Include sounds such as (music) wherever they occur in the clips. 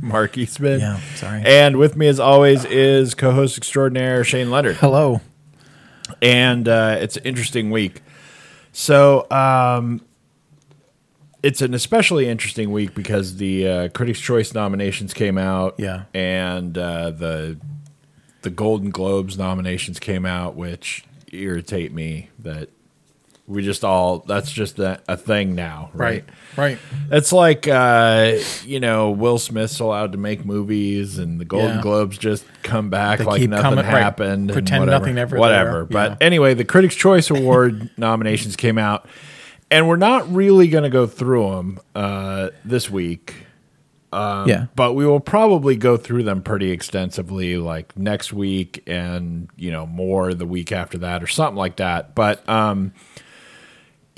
Mark Eastman. Yeah, sorry. And with me, as always, is co-host extraordinaire Shane Leonard. Hello. And uh, it's an interesting week. So um, it's an especially interesting week because the uh, Critics' Choice nominations came out. Yeah. And uh, the the Golden Globes nominations came out, which irritate me that we just all that's just a, a thing now, right? Right. It's like uh, you know Will Smith's allowed to make movies, and the Golden Yeah. Globes just come back They like nothing coming- happened, and Pretend whatever, nothing ever whatever. there. But anyway, the Critics' Choice Award (laughs) nominations came out, and we're not really going to go through them uh, this week. Um, yeah. But we will probably go through them pretty extensively, like next week, and you know more the week after that, or something like that. But um,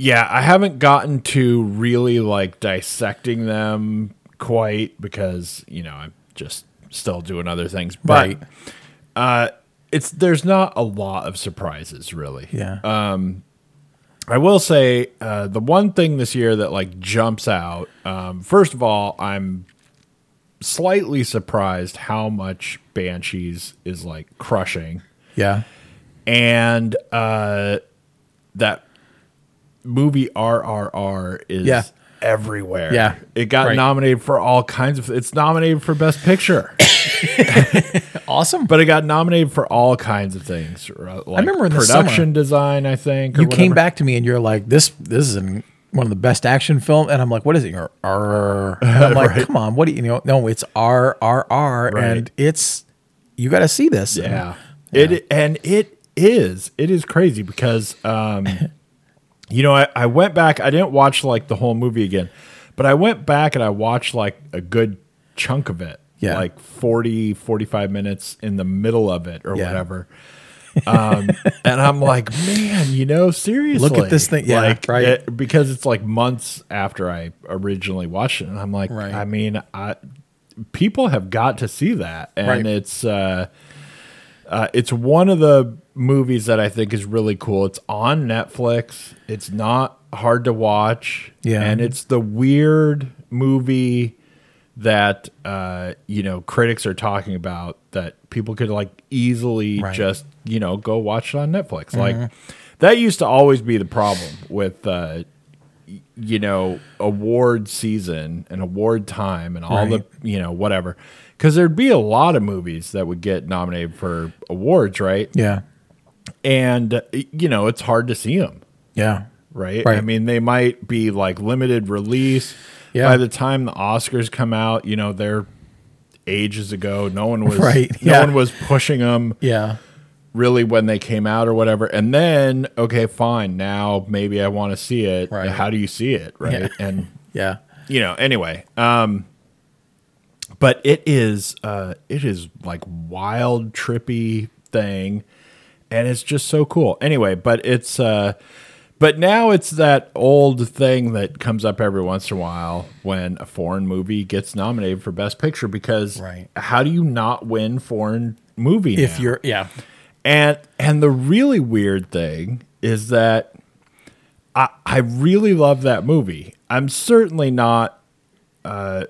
yeah, I haven't gotten to really like dissecting them quite because you know I'm just still doing other things. But Right. uh, it's there's not a lot of surprises really. Yeah. Um, I will say uh, the one thing this year that like jumps out. Um, first of all, I'm slightly surprised how much Banshees is like crushing, yeah. and uh, that movie RRR is Yeah. everywhere. Yeah. it got Right. nominated for all kinds of. It's nominated for Best Picture. (laughs) Awesome. But it got nominated for all kinds of things. Like I remember in the production summer, design. I think or you came back to me and you're like, this this is an, one of the best action film. And I'm like, what is it? You're R. And I'm (laughs) like, Right. come on, what do you, you know? No, it's R R R, Right. and it's you got to see this. Yeah. It and it is. It is crazy because um (laughs) you know, I, I went back, I didn't watch like the whole movie again, but I went back and I watched like a good chunk of it. Yeah. Like 40, 45 minutes in the middle of it or Yeah. whatever. Um (laughs) and I'm like, man, you know, seriously. Look at this thing- yeah, like, right. it- because it's like months after I originally watched it. And I'm like, Right. I mean, I people have got to see that. And Right. it's uh uh, it's one of the movies that I think is really cool. It's on Netflix. It's not hard to watch. Yeah. And it's the weird movie that uh, you know critics are talking about that people could like easily Right. just you know go watch it on Netflix. Like that used to always be the problem with uh, you know award season and award time and all the you know whatever because there'd be a lot of movies that would get nominated for awards right Yeah. and you know it's hard to see them Yeah. right? Right. I mean, they might be like limited release. Yeah. By the time the Oscars come out, you know, they're ages ago. No one was (laughs) Right, no yeah. one was pushing them Yeah. really when they came out or whatever. And then, okay, fine. Now maybe I want to see it. Right. How do you see it, right? Yeah. And (laughs) Yeah. you know, anyway, um but it is uh it is like wild trippy thing and it's just so cool. Anyway, but it's uh but now it's that old thing that comes up every once in a while when a foreign movie gets nominated for best picture because Right. how do you not win foreign movie If now? you're, yeah. And and the really weird thing is that I I really love that movie. I'm certainly not uh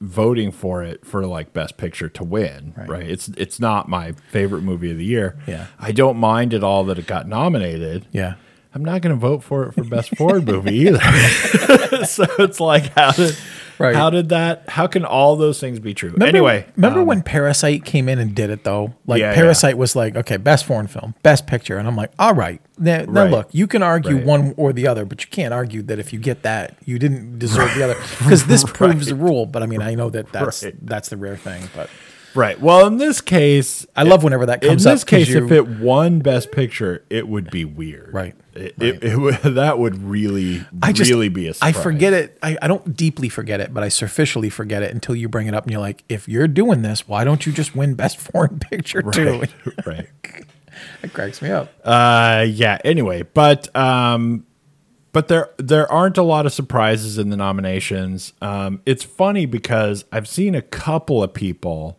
voting for it for like best picture to win, right. Right. It's it's not my favorite movie of the year. Yeah. I don't mind at all that it got nominated. Yeah. I'm not going to vote for it for best foreign movie either. (laughs) so it's like how did Right. how did that how can all those things be true? Remember, anyway, remember um, when Parasite came in and did it though? Like Yeah, yeah. Parasite was like, okay, best foreign film, best picture, and I'm like, all right. Now, now look, you can argue Right. one or the other, but you can't argue that if you get that, you didn't deserve the other because this (laughs) proves the rule. But I mean, I know that that's Right. that's the rare thing. But Right. Well, in this case, I love whenever that in comes up. this 'cause case, you- if it won Best Picture, it would be weird. Right. It, It, it would, (laughs) that would really, I just really be a I surprise. forget it. I, I don't deeply forget it, but I superficially forget it until you bring it up and you're like, if you're doing this, why don't you just win Best Foreign (laughs) Picture too? (laughs) Right. right. It cracks me up. Uh, yeah. Anyway, but um, but there there aren't a lot of surprises in the nominations. Um, it's funny because I've seen a couple of people.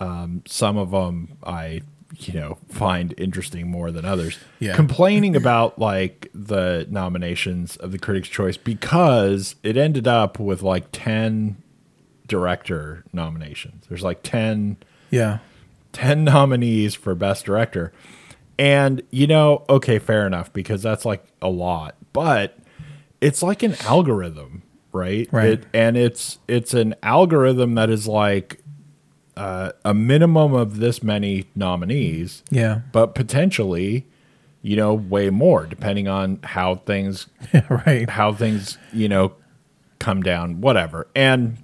Um, some of them I you know find interesting more than others. Yeah. Complaining about like the nominations of the Critics' Choice because it ended up with like ten director nominations. There's like ten. Yeah. 10 nominees for best director. And you know, okay, fair enough because that's like a lot. But it's like an algorithm, right? Right. It, and it's it's an algorithm that is like uh, a minimum of this many nominees, Yeah. but potentially, you know, way more depending on how things (laughs) right. how things you know come down whatever and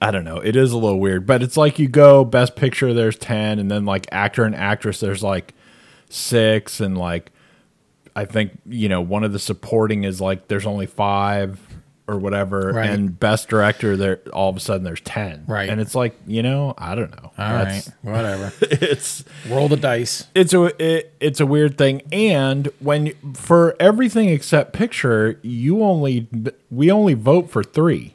i don't know it is a little weird but it's like you go best picture there's 10 and then like actor and actress there's like six and like i think you know one of the supporting is like there's only five or whatever Right. and best director there all of a sudden there's 10 Right. and it's like you know i don't know All right. (laughs) Whatever. it's Roll the dice. it's a it, it's a weird thing and when for everything except picture you only we only vote for 3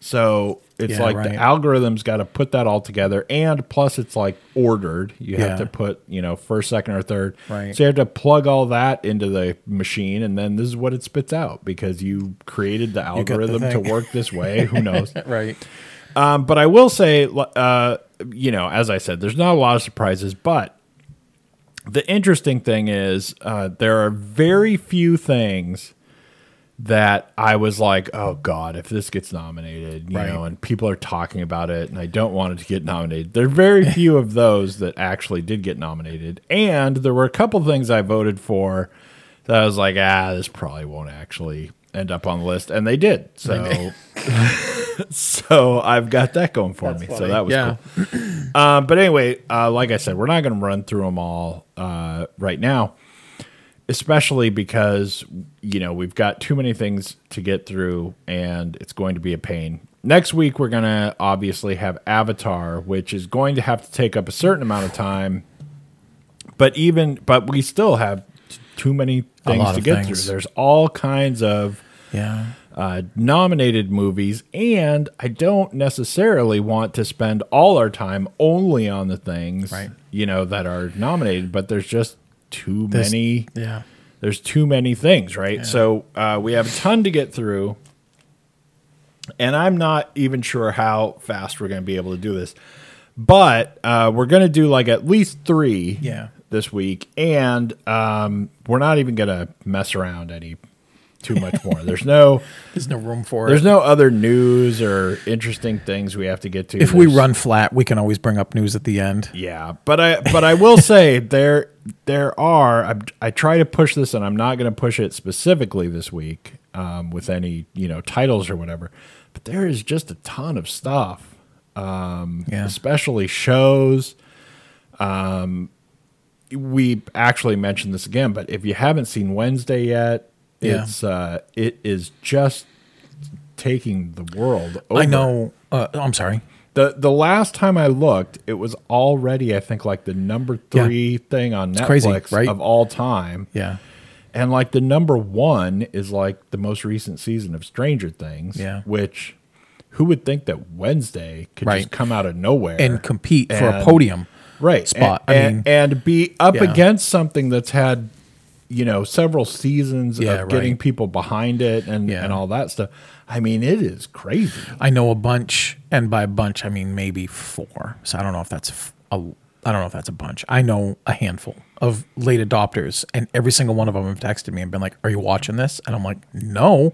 so it's Yeah, like right. the algorithm's got to put that all together and plus it's like ordered you Yeah. have to put you know first second or third Right. so you have to plug all that into the machine and then this is what it spits out because you created the got the algorithm to work this way who (laughs) knows Right. um, but I will say, uh, you know, as I said, there's not a lot of surprises. But the interesting thing is, uh, there are very few things that I was like, oh God, if this gets nominated, you Right. know, and people are talking about it, and I don't want it to get nominated. There are very (laughs) few of those that actually did get nominated, and there were a couple things I voted for that I was like, ah, this probably won't actually end up on the list, and they did. (laughs) So. (laughs) so I've got that going for me. So that was yeah. cool. Um, but anyway, uh, like I said, we're not going to run through them all uh, right now, especially because you know we've got too many things to get through, and it's going to be a pain. Next week, we're going to obviously have Avatar, which is going to have to take up a certain amount of time. But even, but we still have t- too many things to get things. through. There's all kinds of Yeah. uh, nominated movies, and I don't necessarily want to spend all our time only on the things Right. you know that are nominated. But there's just too many. Yeah. There's too many things, right? So uh, we have a ton to get through, and I'm not even sure how fast we're going to be able to do this. But uh, we're going to do like at least three Yeah. this week, and um, we're not even going to mess around any too much more. There's no. (laughs) There's no room for There's it. no other news or interesting things we have to get to. if we run flat, we can always bring up news at the end. yeah, but I but I will say there there are I, I try to push this and I'm not going to push it specifically this week um, with any you know titles or whatever. But there is just a ton of stuff, um, Yeah. especially shows. Um, we actually mentioned this again, but if you haven't seen Wednesday yet, Yeah. it's uh, it is just taking the world. Over. I know. Uh, I'm sorry. The the last time I looked, it was already I think like the number Yeah. three thing on Netflix crazy, right? of all time. Yeah. And like the number one is like the most recent season of Stranger Things. Yeah. Which who would think that Wednesday could Right. just come out of nowhere And compete for a podium. right spot. And, I and, mean- and be up Yeah. against something that's had you know several seasons Yeah, of getting right. people behind it and, Yeah. and all that stuff. I mean, it is crazy. I know a bunch, and by a bunch I mean maybe four. So I don't know if that's a I don't know if that's a bunch. I know a handful of late adopters, and every single one of them have texted me and been like, "Are you watching this?" And I'm like, "No,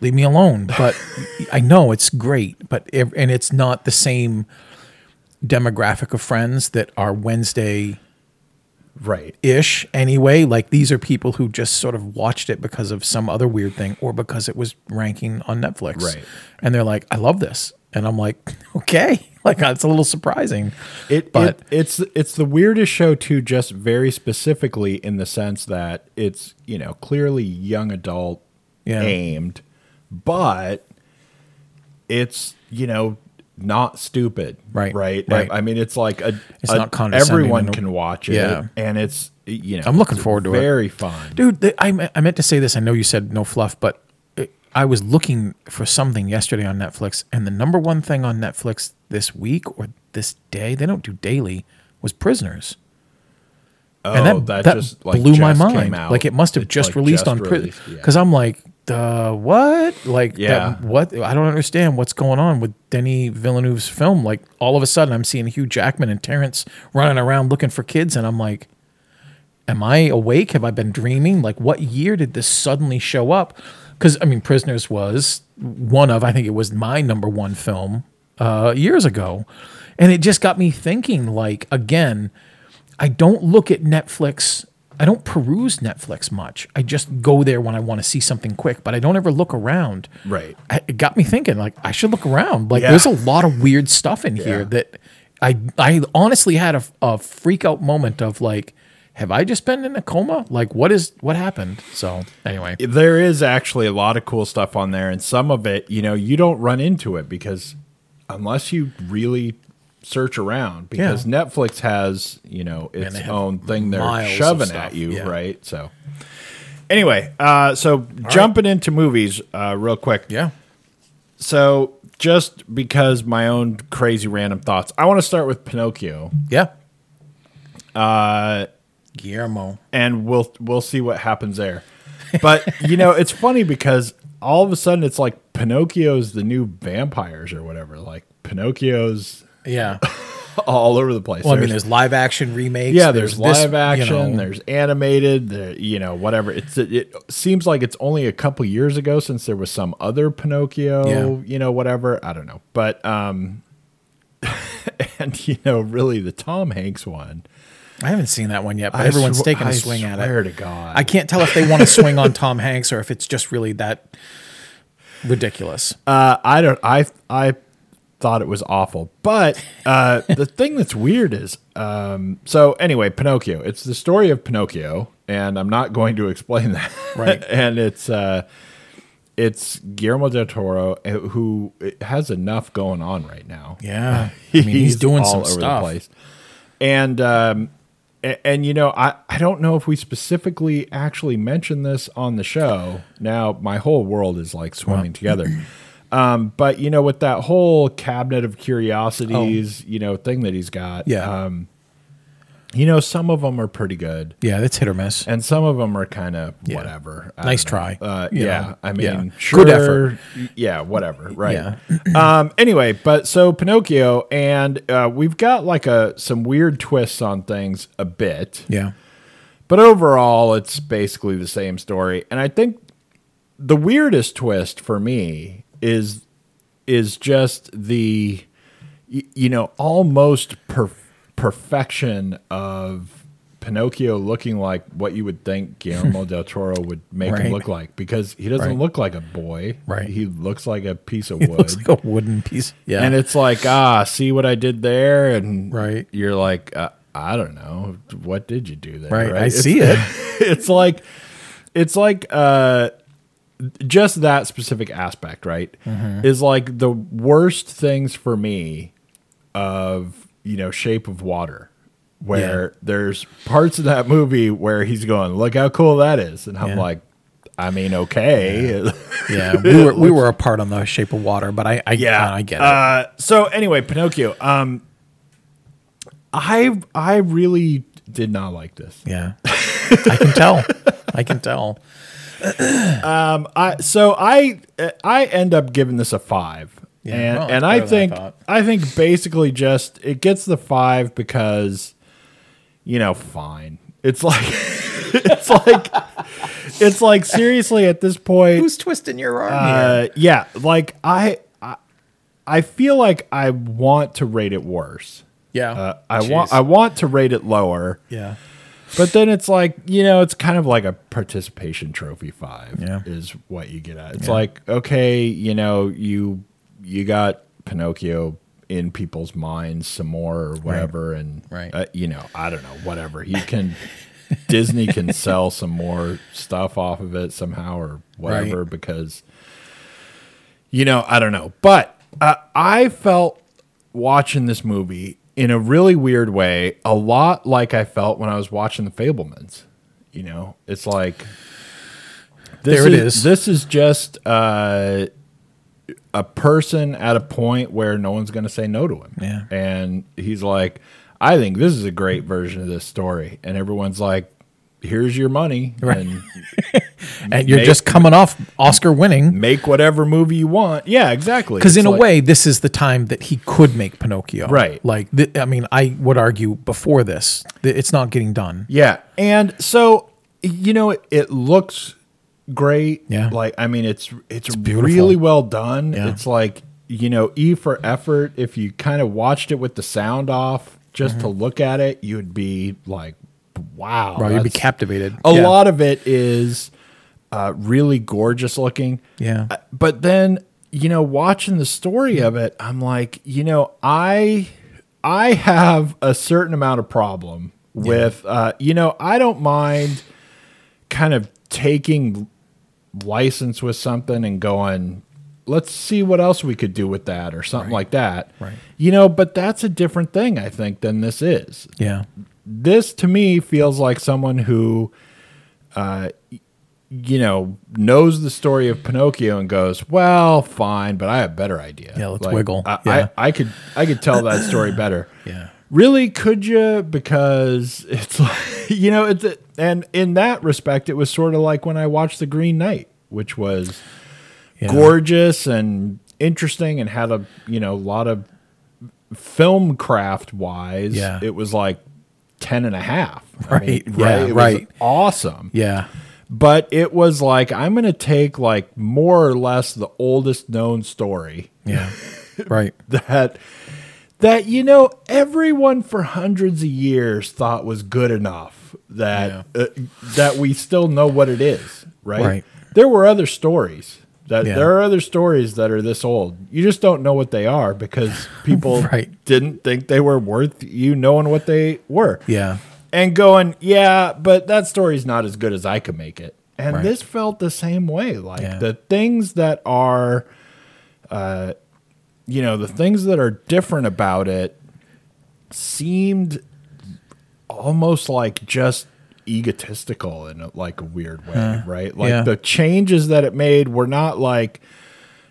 leave me alone." But (laughs) I know it's great, but and it's not the same demographic of friends that are Wednesday Right. ish anyway. Like these are people who just sort of watched it because of some other weird thing or because it was ranking on Netflix. Right. And they're like, I love this. and I'm like, (laughs) okay, (laughs) like it's a little surprising. It, But- it it's it's the weirdest show too, just very specifically in the sense that it's you know clearly young adult Yeah. aimed, but it's you know not stupid, Right, Right. right. I, I mean, it's like a, It's a- not condescending Everyone and- can watch it, Yeah. and it's you know I'm looking it's forward to it. Very fun, Dude, th- I, I meant to say this. I know you said no fluff, but it, I was looking for something yesterday on Netflix, and the number one thing on Netflix this week or this day, they don't do daily, was Prisoners. Oh, and that, that, just like blew my just came mind. Like it must have just like, released just on released, yeah. Because I'm like, the what? Like, Yeah. that, what? I don't understand what's going on with Denis Villeneuve's film. Like, all of a sudden, I'm seeing Hugh Jackman and Terrence running around looking for kids, and I'm like, am I awake? Have I been dreaming? Like, what year did this suddenly show up? Because I mean, Prisoners was one of I think it was my number one film uh, years ago, and it just got me thinking. Like again, I don't look at Netflix. I don't peruse Netflix much. I just go there when I want to see something quick, but I don't ever look around. Right. I- It got me thinking. Like I should look around. Like Yeah. there's a lot of weird stuff in here that I I honestly had a, a freak out moment of like, have I just been in a coma? Like what is what happened? So anyway, there is actually a lot of cool stuff on there and some of it you know you don't run into it because unless you really search around because netflix has you know its own thing they're shoving at you yeah. right so anyway uh so jumping into movies uh real quick yeah, so just because my own crazy random thoughts i want to start with pinocchio yeah. Uh, Guillermo. and we'll we'll see what happens there. But you know, it's funny because all of a sudden it's like Pinocchio's the new vampires or whatever. Like Pinocchio's Yeah. (laughs) all over the place. Well, I mean, There's- there's live action remakes. yeah, there's, this, live you action, know, there's animated, there, you know, whatever. It's it, it seems like it's only a couple years ago since there was some other Pinocchio, Yeah. you know, whatever. I don't know, but um, (laughs) and you know, really the Tom Hanks one. I haven't seen that one yet, but I everyone's sw- taking a I swing at swear it. to God. I can't tell if they want to swing on Tom Hanks or if it's just really that ridiculous. Uh, I don't. I I thought it was awful, but uh, (laughs) the thing that's weird is, um, so anyway, Pinocchio. It's the story of Pinocchio, and I'm not going to explain (laughs) that. Right. and it's uh, it's Guillermo del Toro uh, who has enough going on right now. Yeah, I mean, he's, doing some all stuff. And um, and, and you know, I I don't know if we specifically actually mentioned this on the show. Now my whole world is like swimming together. (clears throat) Um, but you know, with that whole cabinet of curiosities, you know, thing that he's got, Oh. Yeah. um, you know, some of them are pretty good, Yeah, that's hit or miss. and some of them are kind of Yeah. whatever. I Nice try, Uh, yeah, know. I mean, Yeah. sure, Good effort. Yeah, whatever. Right. Yeah. um. Anyway, but so Pinocchio, and uh, we've got like a some weird twists on things a bit. Yeah, But overall, it's basically the same story. And I think the weirdest twist for me is is just the you know almost per- perfection of Pinocchio looking like what you would think (laughs) Guillermo del Toro would make Right. him look like because he doesn't Right. look like a boy. Right. He looks like a piece of (laughs) it wood. looks like a wooden piece. Yeah, And it's like, ah, see what I did there, and Right. you're like, uh, I don't know, what did you do there? Right, I It's- see it. (laughs) It's like, it's like, uh, just that specific aspect, right? Mm-hmm. Is like the worst things for me of you know Shape of Water, where Yeah. there's parts of that movie where he's going, look how cool that is, and I'm Yeah. like, I mean, okay. yeah. (laughs) We were we were apart on the Shape of Water, but I I yeah I get it. uh, so anyway pinocchio um i i really did not like this yeah, I can tell. I can tell. (laughs) (clears throat) i so i i end up giving this a five. Yeah, and well, and i better than I think. I, think basically just it gets the five because you know fine. It's like (laughs) it's like it's like seriously at this point Who's twisting your arm uh, yeah like I, I i feel like i want to rate it worse. Yeah, Uh, I want I want to rate it lower, yeah, but then it's like you know it's kind of like a participation trophy five Yeah. is what you get at. It's Yeah. like okay, you know you you got Pinocchio in people's minds some more or whatever. And Right. Uh, you know, I don't know, whatever he can. (laughs) Disney can sell some more stuff off of it somehow or whatever Right. because you know, I don't know. But uh, I felt watching this movie in a really weird way, a lot like I felt when I was watching The Fabelmans. You know, it's like this There it is. This is just uh, a person at a point where no one's going to say no to him. Yeah. and he's like, I think this is a great version of this story, and everyone's like. Here's your money, and (laughs) and you're Make- just coming off Oscar winning. make whatever movie you want. Yeah, exactly. Because in It's a way, this is the time that he could make Pinocchio. Right. Like, th- I mean, I would argue before this, it's not getting done. Yeah, and so you know, it, it looks great. Yeah. like I mean, it's it's, beautiful. really well done. Yeah. It's like you know, E for effort. If you kind of watched it with the sound off, just Mm-hmm. to look at it, you'd be like, "Wow!" Bro, you'd be captivated. A Yeah. lot of it is uh, really gorgeous looking. Yeah. Uh, But then, you know, watching the story of it, I'm like, you know, I I have a certain amount of problem with uh, you know, I don't mind kind of taking license with something and going let's see what else we could do with that or something like that. Right. You know, but that's a different thing I think than this is Yeah. This to me feels like someone who uh you know knows the story of pinocchio and goes well fine but i have a better idea Yeah, let's wiggle. I, Yeah. I, I could i could tell that story better (coughs) Yeah. really could you because it's (laughs) like you know it's a, and in that respect it was sort of like when i watched the green knight which was Yeah. gorgeous and interesting and had a you know a lot of film craft wise Yeah. it was like 10 and a half I Right. mean, Yeah, It was right. awesome Yeah. but it was like i'm gonna take like more or less the oldest known story Yeah. (laughs) right. that that you know everyone for hundreds of years thought was good enough that uh, that we still know what it is right? Right. there were other stories that Yeah. there are other stories that are this old you just don't know what they are because (laughs) people Right. didn't think they were worth you knowing what they were Yeah. and going yeah but that story's not as good as i could make it and Right. this felt the same way like Yeah. the things that are uh you know the things that are different about it seemed almost like just egotistical in a, like a weird way right like Yeah. the changes that it made were not like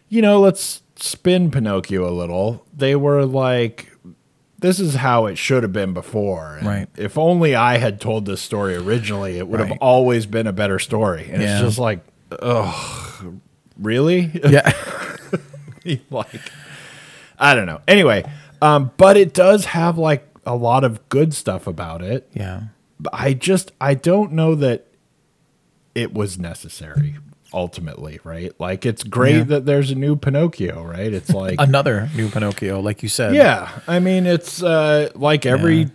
you know let's spin pinocchio a little they were like this is how it should have been before. Right. If only I had told this story originally, it would have always been a better story. And Yeah. it's just like, ugh, really? (laughs) Yeah. like, I don't know. Anyway, um, but it does have like a lot of good stuff about it. yeah. But I just, I don't know that it was necessary ultimately, right? Like, it's great Yeah. that there's a new Pinocchio, right? It's (laughs) like, Another new Pinocchio, like you said. Yeah, I mean it's uh, like every Yeah.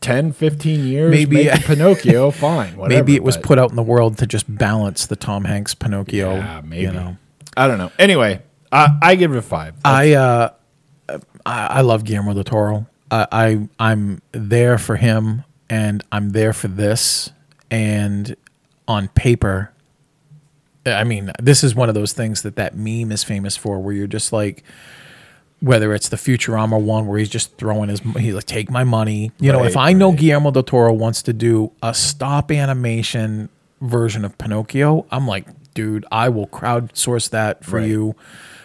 10, 15 years, Maybe- (laughs) Pinocchio, fine, whatever. Maybe it was but- put out in the world to just balance the Tom Hanks Pinocchio. Yeah, maybe. You know. I don't know. Anyway, I, I give it a five. I uh, I, I love Guillermo del Toro. I, I I'm there for him, and I'm there for this. And on paper, I mean, this is one of those things that that meme is famous for, where you're just like, whether it's the Futurama one where he's just throwing his, he's like, take my money. You know, if Right, I know. Guillermo del Toro wants to do a stop animation version of Pinocchio, I'm like, dude, I will crowdsource that for Right. you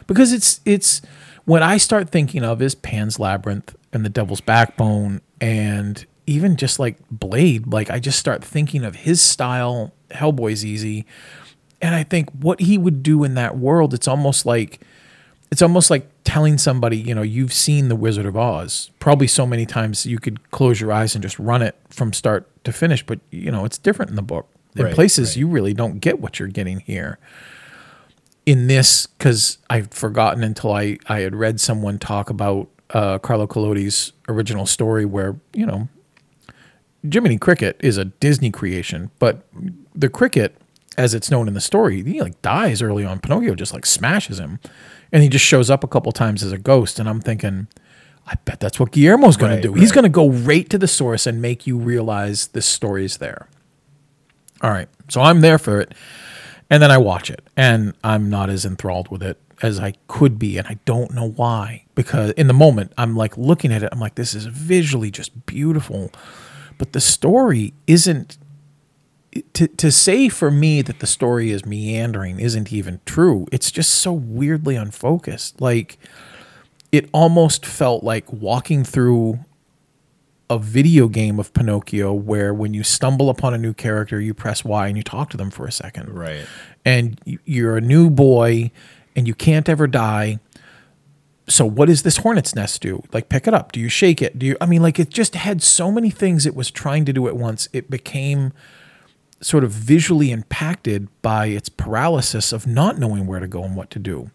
because it's it's what I start thinking of is Pan's Labyrinth and the Devil's Backbone and even just like Blade, like I just start thinking of his style. Hellboy's easy, and I think what he would do in that world, it's almost like it's almost like telling somebody, you know, you've seen The Wizard of Oz probably so many times you could close your eyes and just run it from start to finish, but you know, it's different in the book. In Right, places right. you really don't get what you're getting here. In this, because I've forgotten until I, I had read someone talk about uh, Carlo Collodi's original story where, you know, Jiminy Cricket is a Disney creation, but the cricket as it's known in the story, he like dies early on. Pinocchio just like smashes him, and he just shows up a couple times as a ghost. And I'm thinking, I bet that's what Guillermo's going Right, to do. He's going to go right to the source and make you realize this story is there. All right, so I'm there for it, and then I watch it, and I'm not as enthralled with it as I could be, and I don't know why. Because in the moment, I'm like looking at it, I'm like, this is visually just beautiful, but the story isn't. To, to say for me that the story is meandering isn't even true. It's just so weirdly unfocused. Like, it almost felt like walking through a video game of Pinocchio where when you stumble upon a new character, you press Y and you talk to them for a second. Right. And you're a new boy and you can't ever die. So what does this hornet's nest do? Like pick it up. Do you shake it? Do you I mean like it just had so many things it was trying to do at once. It became sort of visually impacted by its paralysis of not knowing where to go and what to do.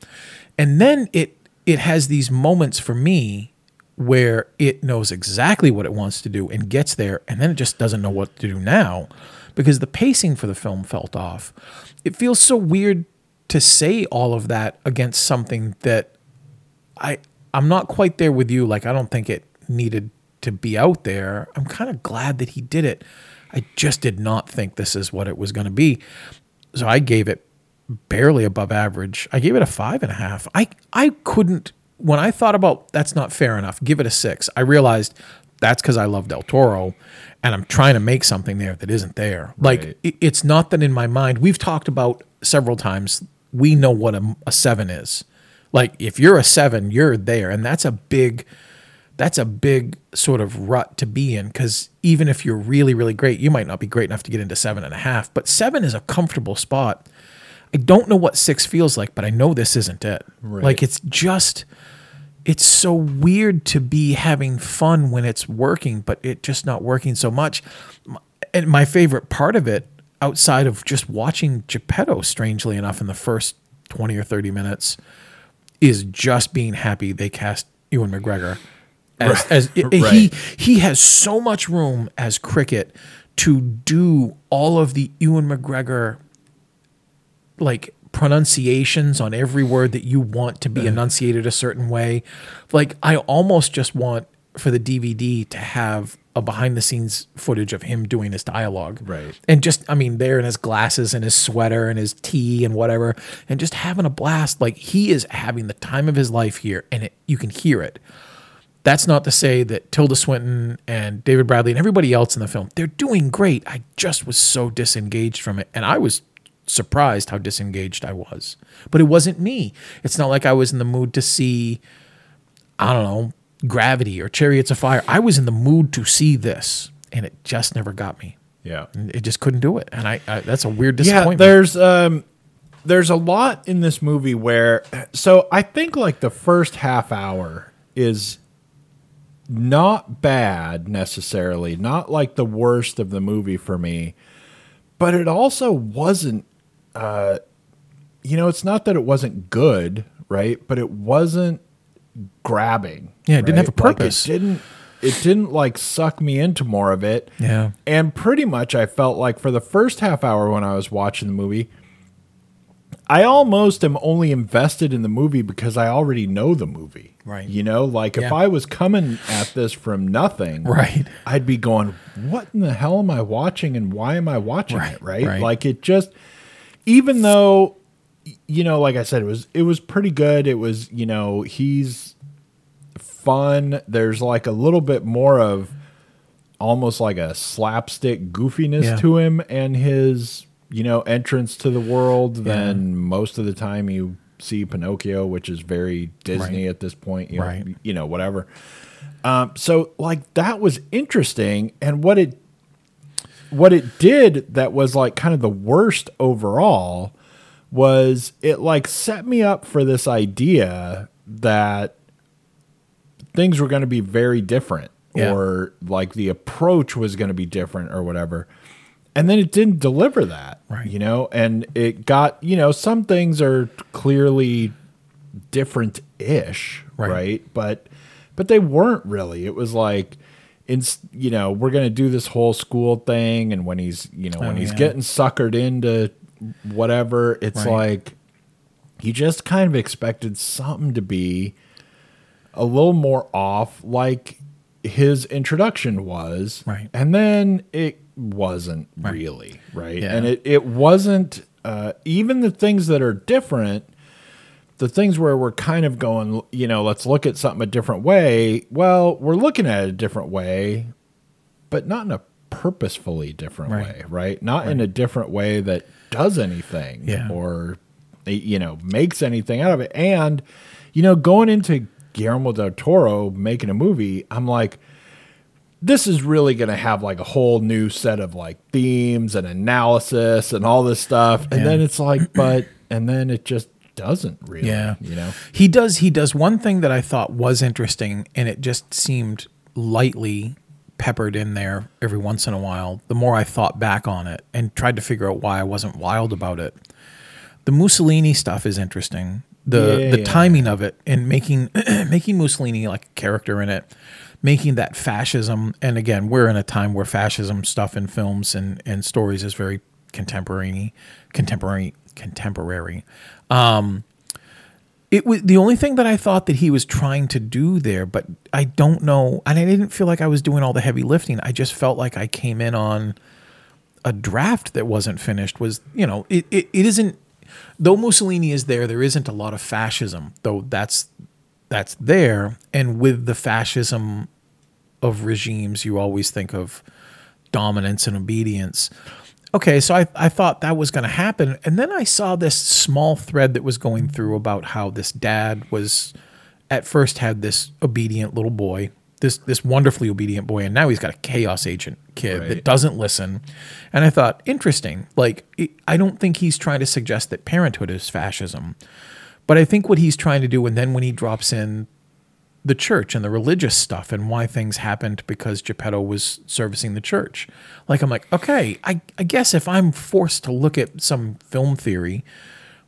And then it it has these moments for me where it knows exactly what it wants to do and gets there and then it just doesn't know what to do now because the pacing for the film felt off. It feels so weird to say all of that against something that I I'm not quite there with you. Like I don't think it needed to be out there. I'm kind of glad that he did it. I just did not think this is what it was going to be. So I gave it barely above average. I gave it a five and a half. I I couldn't when I thought about that's not fair enough. Give it a six. I realized that's because I love Del Toro, and I'm trying to make something there that isn't there. Like Right. it- it's not that in my mind. We've talked about several times. We know what a, a seven is. Like if you're a seven, you're there, and that's a big that's a big sort of rut to be in because even if you're really really great you might not be great enough to get into seven and a half but seven is a comfortable spot. I don't know what six feels like but i know this isn't it. Right. like it's just it's so weird to be having fun when it's working but it just not working so much. And my favorite part of it outside of just watching geppetto strangely enough in the first 20 or 30 minutes is just being happy they cast Ewan McGregor as, as he Right. he has so much room as cricket to do all of the Ewan McGregor like pronunciations on every word that you want to be enunciated a certain way. Like I almost just want for the DVD to have a behind the scenes footage of him doing his dialogue. Right. And just I mean there in his glasses and his sweater and his tea and whatever and just having a blast like he is having the time of his life here and it, you can hear it. That's not to say that Tilda Swinton and David Bradley and everybody else in the film, they're doing great. I just was so disengaged from it. And I was surprised how disengaged I was. But it wasn't me. It's not like I was in the mood to see, I don't know, Gravity or Chariots of Fire. I was in the mood to see this, and it just never got me. Yeah. It just couldn't do it. And I, I that's a weird disappointment. Yeah, disappointment. there's um there's a lot in this movie where so I think like the first half hour is not bad necessarily, not like the worst of the movie for me, but it also wasn't uh you know, it's not that it wasn't good, right? But it wasn't grabbing. Yeah, it didn't have a right? Like, purpose. it didn't it didn't like suck me into more of it. Yeah. And pretty much I felt like for the first half hour when I was watching the movie, I almost am only invested in the movie because I already know the movie. Right. You know, like if I was coming at this from nothing, Right. I'd be going, What in the hell am I watching and why am I watching Right, it? Right? right. Like it just even though you know, like I said, it was it was pretty good. It was, you know, he's fun. There's like a little bit more of almost like a slapstick goofiness Yeah. to him and his, you know, entrance to the world than most of the time you see Pinocchio, which is very Disney Right. at this point, you know, Right. you know, whatever. Um, so like that was interesting and what it what it did that was like kind of the worst overall was it like set me up for this idea that things were going to be very different Yeah. or like the approach was going to be different or whatever. And then it didn't deliver that, Right. you know, and it got, you know, some things are clearly different ish, Right. right. But but they weren't really. It was like in you know, we're going to do this whole school thing and when he's, you know, when Oh, he's yeah. getting suckered into whatever. It's Right. like you just kind of expected something to be a little more off, like his introduction was, Right. And then it wasn't Right. really right, Yeah. and it it wasn't uh, even the things that are different. The things where we're kind of going, you know, let's look at something a different way. Well, we're looking at it a different way, but not in a purposefully different Right. way, right? Not in a different way that does anything Yeah. or eh, you know makes anything out of it. And you know, going into Guillermo del Toro making a movie, I'm like, this is really going to have like a whole new set of like themes and analysis and all this stuff. And Yeah. then it's like, (clears throat) but and then it just doesn't really, Yeah. you know. He does he does one thing that I thought was interesting and it just seemed lightly peppered in there every once in a while. The more I thought back on it and tried to figure out why I wasn't wild about it. The Mussolini stuff is interesting. The Yeah, the yeah. timing of it and making (clears throat) making Mussolini like a character in it, making that fascism and again, we're in a time where fascism stuff in films and, and stories is very contemporary contemporary contemporary um, it was the only thing that I thought that he was trying to do there, but I don't know, and I didn't feel like I was doing all the heavy lifting. I just felt like I came in on a draft that wasn't finished. Was you know, it it, it isn't though Mussolini is there, there isn't a lot of fascism, though that's that's there, and with the fascism of regimes, you always think of dominance and obedience. Okay, so I, I thought that was going to happen. And then I saw this small thread that was going through about how this dad was at first had this obedient little boy, this this wonderfully obedient boy, and now he's got a chaos agent kid that doesn't listen. And I thought, interesting. Like, it, I don't think he's trying to suggest that parenthood is fascism. But I think what he's trying to do, and then when he drops in the church and the religious stuff and why things happened because Geppetto was servicing the church. Like I'm like, okay, I, I guess if I'm forced to look at some film theory,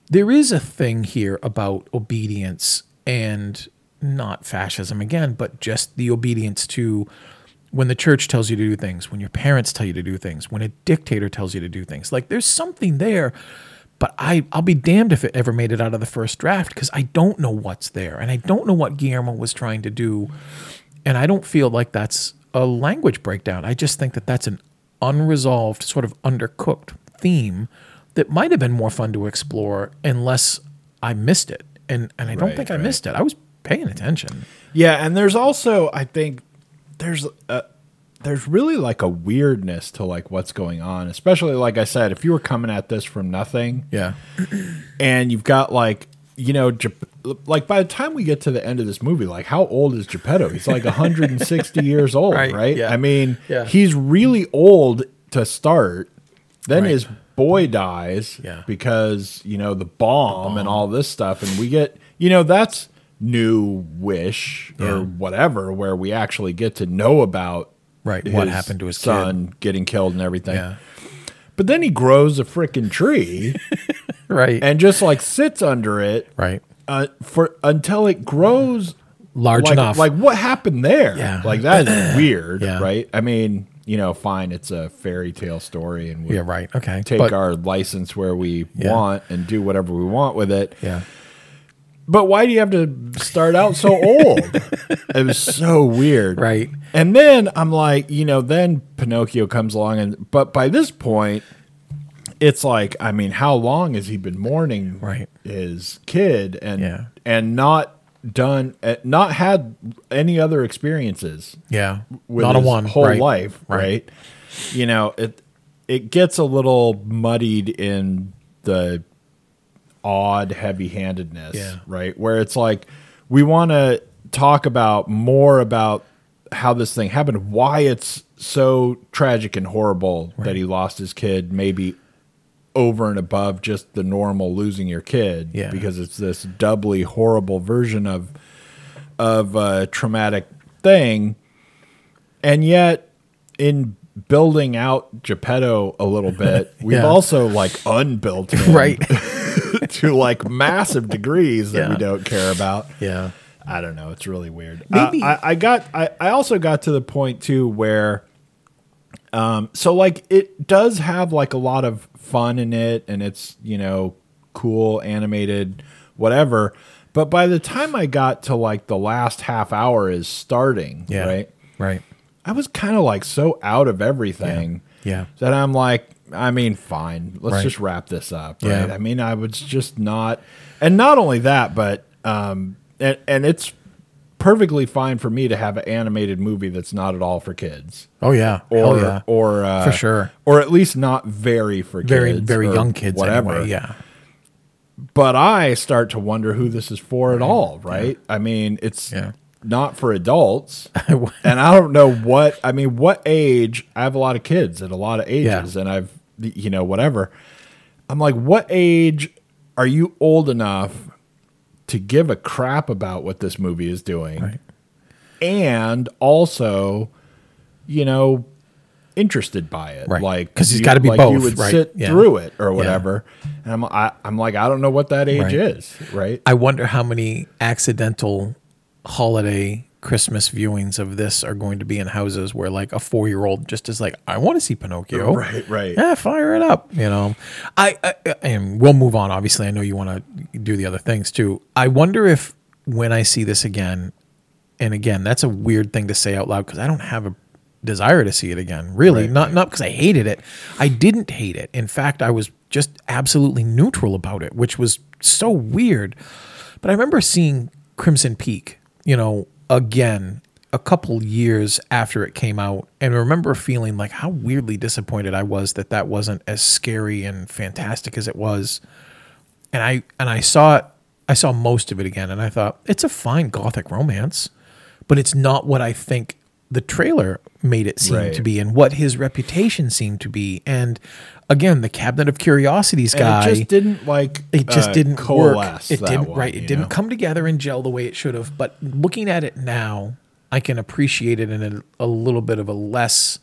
there is a thing here about obedience and not fascism again, but just the obedience to when the church tells you to do things, when your parents tell you to do things, when a dictator tells you to do things. Like there's something there, but I I'll be damned if it ever made it out of the first draft because I don't know what's there and I don't know what Guillermo was trying to do, and I don't feel like that's a language breakdown. I just think that that's an unresolved sort of undercooked theme that might have been more fun to explore unless I missed it, and and I don't Right, think I right. missed it. I was paying attention. Yeah, and there's also I think there's a, there's really like a weirdness to like what's going on, especially like I said, if you were coming at this from nothing Yeah, (clears throat) and you've got like you know like by the time we get to the end of this movie, like how old is Geppetto? He's like 160 years old, Right, right? yeah. I mean, Yeah. he's really old to start. Then Right. his boy dies Yeah. because you know the bomb, and all this stuff, and we get you know that's new wish or whatever where we actually get to know about Right, what happened to his son getting killed and everything. yeah, But then he grows a freaking tree (laughs) right, and just like sits under it right. uh, for until it grows Large like, enough. Like what happened there? Yeah. Like that is (coughs) weird, Yeah. right? I mean, you know, fine, it's a fairy tale story and we yeah, right. Okay, take But- our license where we Yeah. want and do whatever we want with it. yeah. But why do you have to start out so old? (laughs) it was so weird. Right. And then I'm like, you know, then Pinocchio comes along and but by this point it's like, I mean, how long has he been mourning Right. his kid and Yeah. and not done uh, not had any other experiences Yeah, with not a one whole right. life, Right. right. You know, it it gets a little muddied in the odd heavy-handedness, Yeah. right? Where it's like we want to talk about more about how this thing happened, why it's so tragic and horrible that he lost his kid, maybe over and above just the normal losing your kid, Yeah. because it's this doubly horrible version of of a traumatic thing, and yet in building out Geppetto a little bit, (laughs) we've Yeah. also like unbuilt him (laughs) right. (laughs) to like massive degrees that we don't care about. yeah, I don't know. It's really weird. Maybe- Uh, I, I got. I, I also got to the point too where um, so like it does have like a lot of fun in it and it's you know cool animated whatever but by the time i got to like the last half hour is starting Yeah. right Right. I was kind of like so out of everything Yeah. that i'm like i mean fine let's Right. just wrap this up Yeah. right i mean i was just not and not only that but um and, and it's perfectly fine for me to have an animated movie that's not at all for kids Oh yeah. or Hell yeah. or uh, For sure. or at least not very for very kids, very young kids whatever. anyway. Yeah. But I start to wonder who this is for at all. Right? I mean, it's Yeah. Not for adults, (laughs) and I don't know what. I mean, what age? I have a lot of kids at a lot of ages, and I've you know whatever. I'm like, what age are you old enough to give a crap about what this movie is doing? Right. and also, you know, interested by it. Right. Like 'Cause he's gotta be like You would right. sit Yeah. through it or whatever. And I'm I, I'm like I don't know what that age Right. is. Right. I wonder how many accidental holiday Christmas viewings of this are going to be in houses where like a four year old just is like, I want to see Pinocchio. Right, right. Yeah, fire it up. You know, I, I and we'll move on. Obviously, I know you want to do the other things too. I wonder if when I see this again, and again, that's a weird thing to say out loud because I don't have a desire to see it again. Really, Right, not not because I hated it. I didn't hate it. In fact, I was just absolutely neutral about it, which was so weird. But I remember seeing Crimson Peak, you know, again a couple years after it came out and I remember feeling like how weirdly disappointed I was that that wasn't as scary and fantastic as it was. And I and I saw it I saw most of it again and I thought it's a fine gothic romance, but it's not what I think the trailer made it seem Right. to be and what his reputation seemed to be. And again, the Cabinet of Curiosities And guy it just didn't like it just uh, didn't coalesce. work. It didn't one, right. It didn't know? come together and gel the way it should have. But looking at it now, I can appreciate it in a, a little bit of a less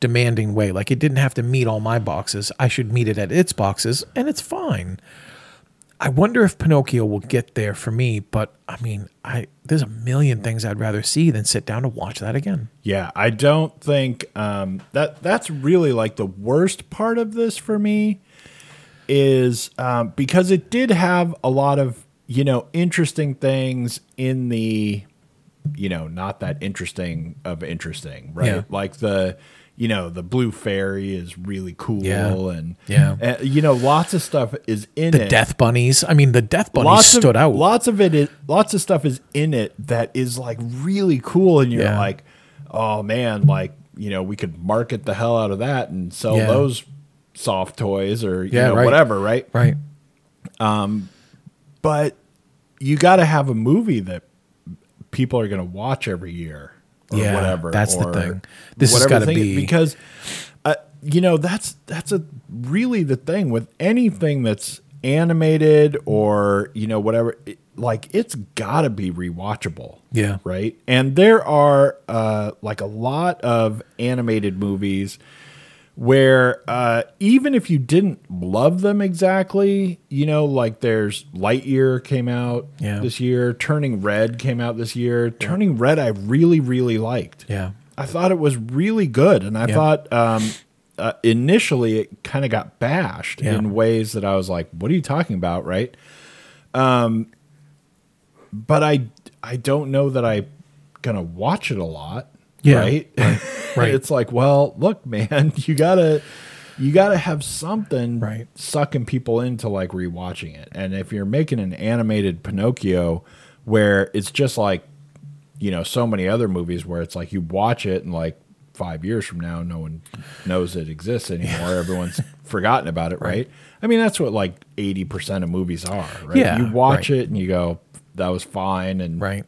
demanding way. Like it didn't have to meet all my boxes. I should meet it at its boxes, and it's fine. I wonder if Pinocchio will get there for me, but I mean, I there's a million things I'd rather see than sit down to watch that again. Yeah, I don't think um, that that's really like the worst part of this for me is um, because it did have a lot of you know interesting things in the you know not that interesting of interesting right Yeah. like the you know the blue fairy is really cool Yeah. and Yeah. and, you know lots of stuff is in The it death bunnies. I mean, the death bunnies lots stood of, out. Lots of it is lots of stuff is in it that is like really cool, and you're Yeah. like, oh man, like you know we could market the hell out of that and sell Yeah. those soft toys or you Yeah, know right. whatever, right? right. Um, but you got to have a movie that people are going to watch every year. Or Yeah, whatever. that's the thing. This has gotta thing- be- because uh, you know that's that's a really the thing with anything that's animated or you know whatever it, like it's got to be rewatchable Yeah. right and there are uh like a lot of animated movies where uh even if you didn't love them exactly you know like there's lightyear came out Yeah. this year turning red came out this year turning red i really really liked Yeah. I thought it was really good, and I Yeah. thought um, uh, initially it kind of got bashed in ways that I was like, "What are you talking about?" Right? Um, but I I don't know that I gonna watch it a lot. Yeah, right. right. (laughs) it's like, well, look, man, (laughs) you gotta you gotta have something Right. sucking people into like rewatching it. And if you're making an animated Pinocchio where it's just like you know so many other movies where it's like you watch it and like five years from now no one knows it exists anymore everyone's (laughs) forgotten about it right. i mean that's what like 80% of movies are right Yeah, you watch right. it and you go that was fine and Right.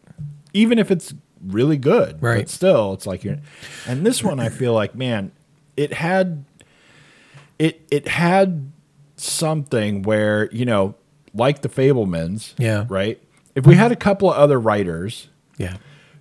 even if it's really good Right. but still it's like you're and this one i feel like man it had it it had something where you know like the Fabelmans Yeah. right if we had a couple of other writers Yeah.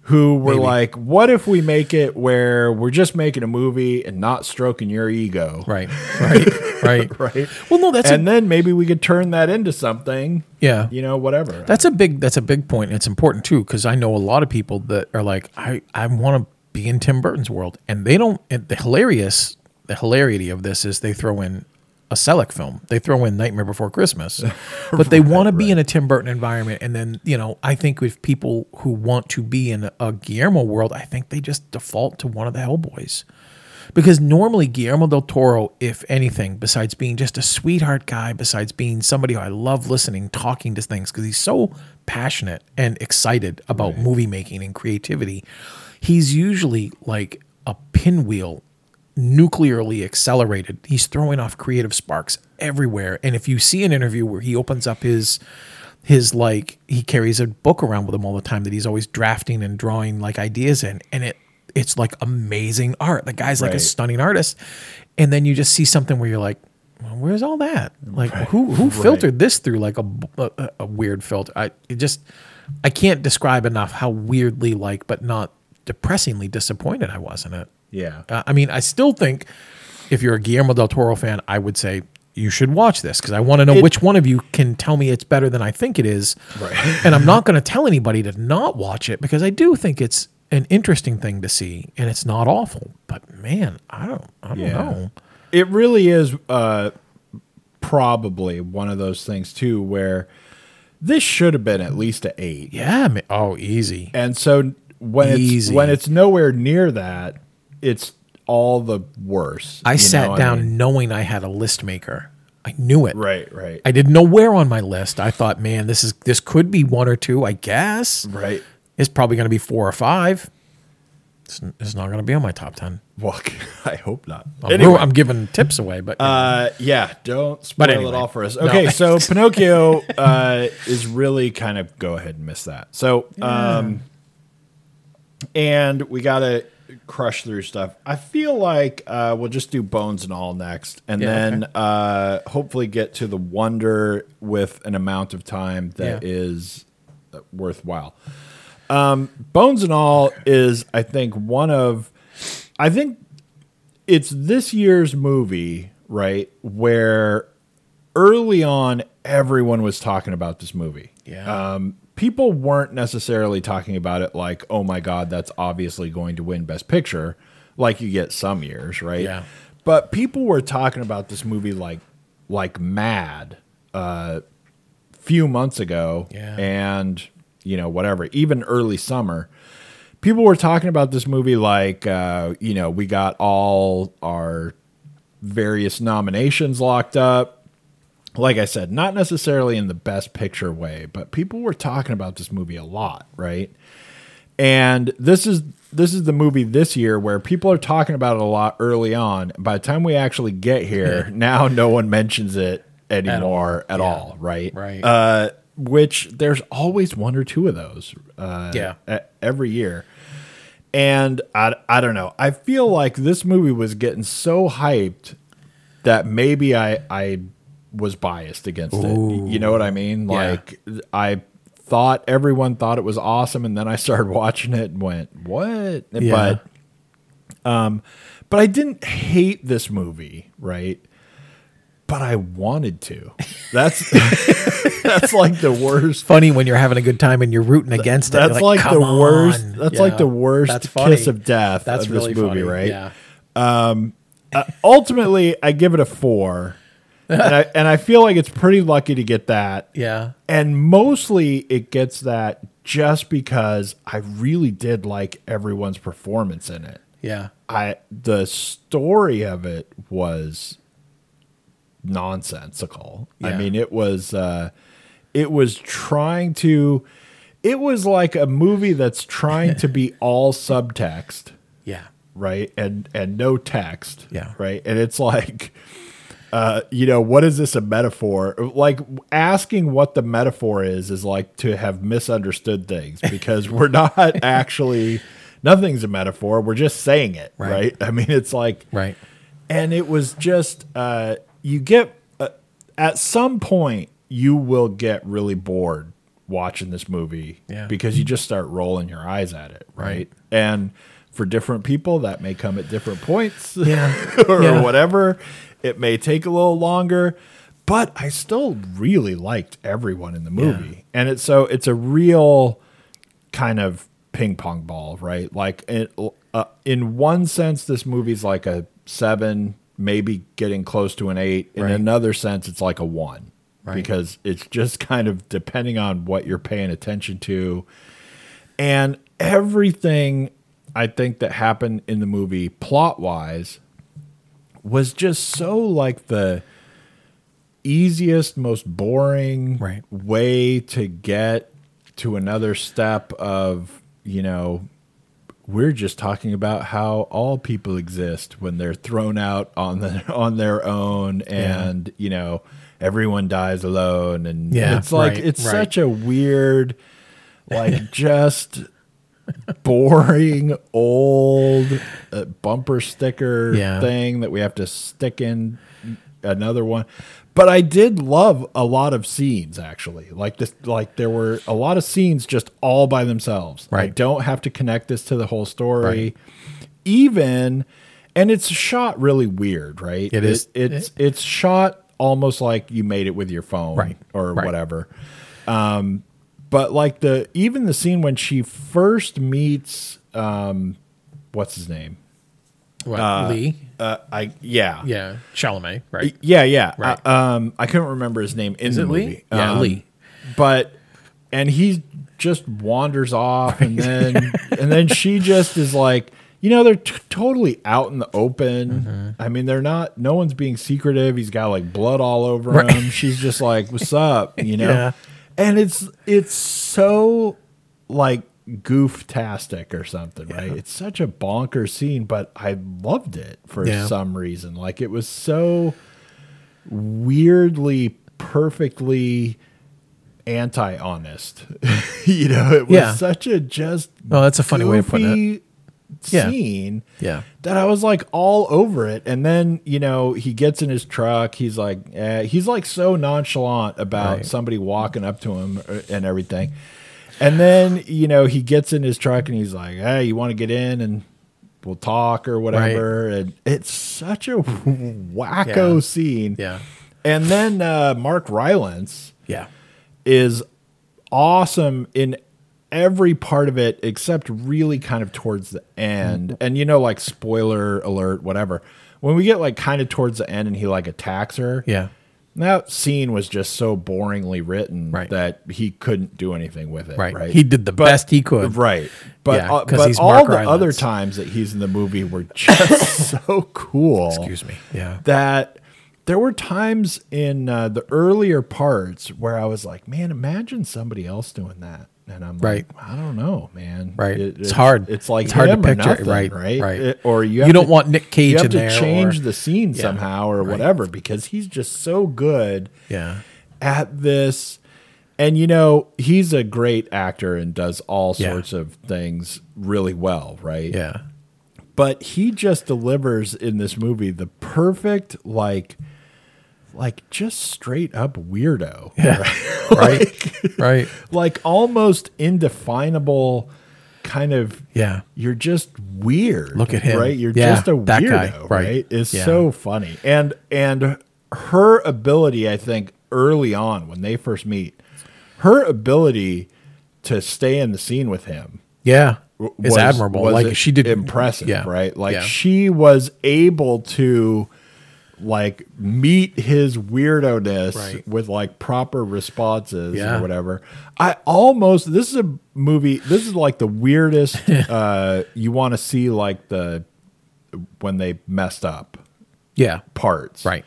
Who were Maybe. like, "What if we make it where we're just making a movie and not stroking your ego?" Right. (laughs) Right. right. Right. Well, no, that's and a, then maybe we could turn that into something. yeah. You know, whatever. That's a big that's a big point. It's important too because I know a lot of people that are like, I I want to be in Tim Burton's world, and they don't. And the hilarious the hilarity of this is they throw in a Selick film. They throw in Nightmare Before Christmas, (laughs) but they want to be in a Tim Burton environment. And then you know, I think with people who want to be in a Guillermo world, I think they just default to one of the Hellboys. Because normally Guillermo del Toro, if anything, besides being just a sweetheart guy, besides being somebody who I love listening, talking to things, because he's so passionate and excited about movie making and creativity, he's usually like a pinwheel, nuclearly accelerated. He's throwing off creative sparks everywhere. And if you see an interview where he opens up his his like he carries a book around with him all the time that he's always drafting and drawing like ideas in and it it's like amazing art. The guy's like a stunning artist. And then you just see something where you're like well, where's all that? Like who who filtered this through like a, a, a weird filter? I it just i can't describe enough how weirdly like but not depressingly disappointed i was in it Yeah. uh, I mean, I still think if you're a Guillermo del Toro fan, I would say you should watch this because I want to know It- which one of you can tell me it's better than I think it is. Right. (laughs) and I'm not going to tell anybody to not watch it because I do think it's an interesting thing to see and it's not awful. But man, I don't, I don't Yeah. know. It really is uh, probably one of those things too where this should have been at least a eight. Yeah. ma- Oh, easy. And so when it's when it's nowhere near that, it's all the worse. I sat know? down mean- knowing I had a list maker. I knew it. right, right, I didn't know where on my list. I thought, man, this is this could be one or two. I guess. right. It's probably going to be four or five. It's, it's not going to be on my top ten. Well, (laughs) I hope not. I'm, Anyway, I'm giving tips away, but uh, yeah, don't spoil anyway, it all for us. no. Okay, so (laughs) Pinocchio uh, is really kind of go ahead and miss that. So, um, and we got to crush through stuff. I feel like uh, we'll just do Bones and All next, and Yeah, then okay. uh, hopefully get to the Wonder with an amount of time that Yeah. is uh, worthwhile. Um, Bones and All is, I think, one of, I think it's this year's movie, right? Where early on, everyone was talking about this movie. Yeah. Um, people weren't necessarily talking about it like, oh my God, that's obviously going to win Best Picture, like you get some years, right? Yeah. But people were talking about this movie like, like mad, uh, few months ago, Yeah. and you know whatever, even early summer people were talking about this movie like uh, you know we got all our various nominations locked up like i said not necessarily in the best picture way but people were talking about this movie a lot right and this is this is the movie this year where people are talking about it a lot early on by the time we actually get here (laughs) now no one mentions it anymore at all, Yeah. right Right. uh, which there's always one or two of those uh, Yeah. every year. And I, I don't know. I feel like this movie was getting so hyped that maybe I I was biased against it. You know what I mean? Yeah. Like I thought everyone thought it was awesome and then I started (laughs) watching it and went, "What?" Yeah. But um but I didn't hate this movie, right? But I wanted to. That's (laughs) that's like the worst funny when you're having a good time and you're rooting against it. that's You're like, the "Come worst. That's Yeah. like the worst That's funny. kiss of death That's of this movie, funny. right? Yeah. Uh, ultimately, I give it a four, and I and I feel like it's pretty lucky to get that. Yeah. And mostly, it gets that just because I really did like everyone's performance in it. Yeah. I the story of it was nonsensical. Yeah. I mean, it was uh it was trying to it was like a movie that's trying to be (laughs) all subtext, Yeah. right? And and no text. Yeah. Right? And it's like uh, you know, what is this a metaphor? Like asking what the metaphor is is like to have misunderstood things because (laughs) we're not actually nothing's a metaphor. We're just saying it, Right. right? I mean, it's like Right. and it was just uh, you get uh, at some point you will get really bored watching this movie Yeah. because you just start rolling your eyes at it right, Right. and for different people that may come at different points Yeah. (laughs) or Yeah. whatever it may take a little longer but i still really liked everyone in the movie and it's so it's a real kind of ping pong ball, right? Like it, uh, in one sense, this movie's like a seven, maybe getting close to an eight. In Right. another sense, it's like a one Right. because it's just kind of depending on what you're paying attention to. And everything I think that happened in the movie plot wise was just so like the easiest, most boring Right. way to get to another step of, you know, we're just talking about how all people exist when they're thrown out on the (laughs) on their own and, you know, everyone dies alone and Yeah, it's like right, it's right. such a weird like (laughs) just boring old uh, bumper sticker Yeah. thing that we have to stick in another one but i did love a lot of scenes actually like this like there were a lot of scenes just all by themselves i Right. don't have to connect this to the whole story Right. even and it's shot really weird right It is. it's it's shot almost like you made it with your phone Right. or Right. whatever um but like the even the scene when she first meets um what's his name What, Lee? uh i yeah Yeah, Chalamet, right? yeah yeah Right. I, um i couldn't remember his name in Is the it Lee? movie Yeah, Um, Lee. but and he just wanders off and (laughs) then and then she just is like you know they're t- totally out in the open Mm-hmm. i mean they're not no one's being secretive he's got like blood all over Right. him she's just like what's up (laughs) you know Yeah. And it's it's so like goof-tastic or something right it's such a bonker scene but i loved it for Yeah. some reason like it was so weirdly perfectly anti-honest (laughs) you know it was Yeah. such a just Oh, that's a funny way of putting it. Yeah. scene Yeah. that I was like all over it. And then, you know, he gets in his truck. He's like, eh, he's like so nonchalant about Right. somebody walking up to him uh, and everything. And then, you know, he gets in his truck and he's like, hey, you want to get in and we'll talk or whatever. And it's such a (laughs) wacko Yeah. scene. Yeah. And then uh, Mark Rylance Yeah. is awesome in every part of it except really kind of towards the end. And you know, like spoiler alert, whatever. When we get like kind of towards the end and he like attacks her, Yeah. that scene was just so boringly written Right. that he couldn't do anything with it. Right. Right. He did the best he could. Right. But, Yeah, uh, but all the Rylance. other times that he's in the movie were just (laughs) so cool Excuse me. Yeah. that there were times in uh, the earlier parts where I was like, man, imagine somebody else doing that. And I'm Right. like, I don't know, man. Right. It's hard. It's like It's hard to picture it. nothing, Right, right, right. It- or you You don't to- want Nick Cage You have to change or- the scene Yeah, somehow or right. whatever because he's just so good Yeah. at this. And you know, he's a great actor and does all Yeah. sorts of things really well, right? Yeah. but he just delivers in this movie the perfect like like just straight up weirdo Yeah. (laughs) (laughs) Right. right. like almost indefinable kind of Yeah. you're just weird Look at him. right you're Yeah, just a weirdo guy, right, right. it's Yeah. so funny and and her ability i think early on when they first meet her ability to stay in the scene with him Yeah. w- It's admirable. was like she did impressive, Yeah. right? Like she was able to like meet his weirdo ness Right. with like proper responses Yeah. or whatever. I almost this is a movie. This is like the weirdest. (laughs) uh, you want to see like the when they messed up Yeah. parts, Right.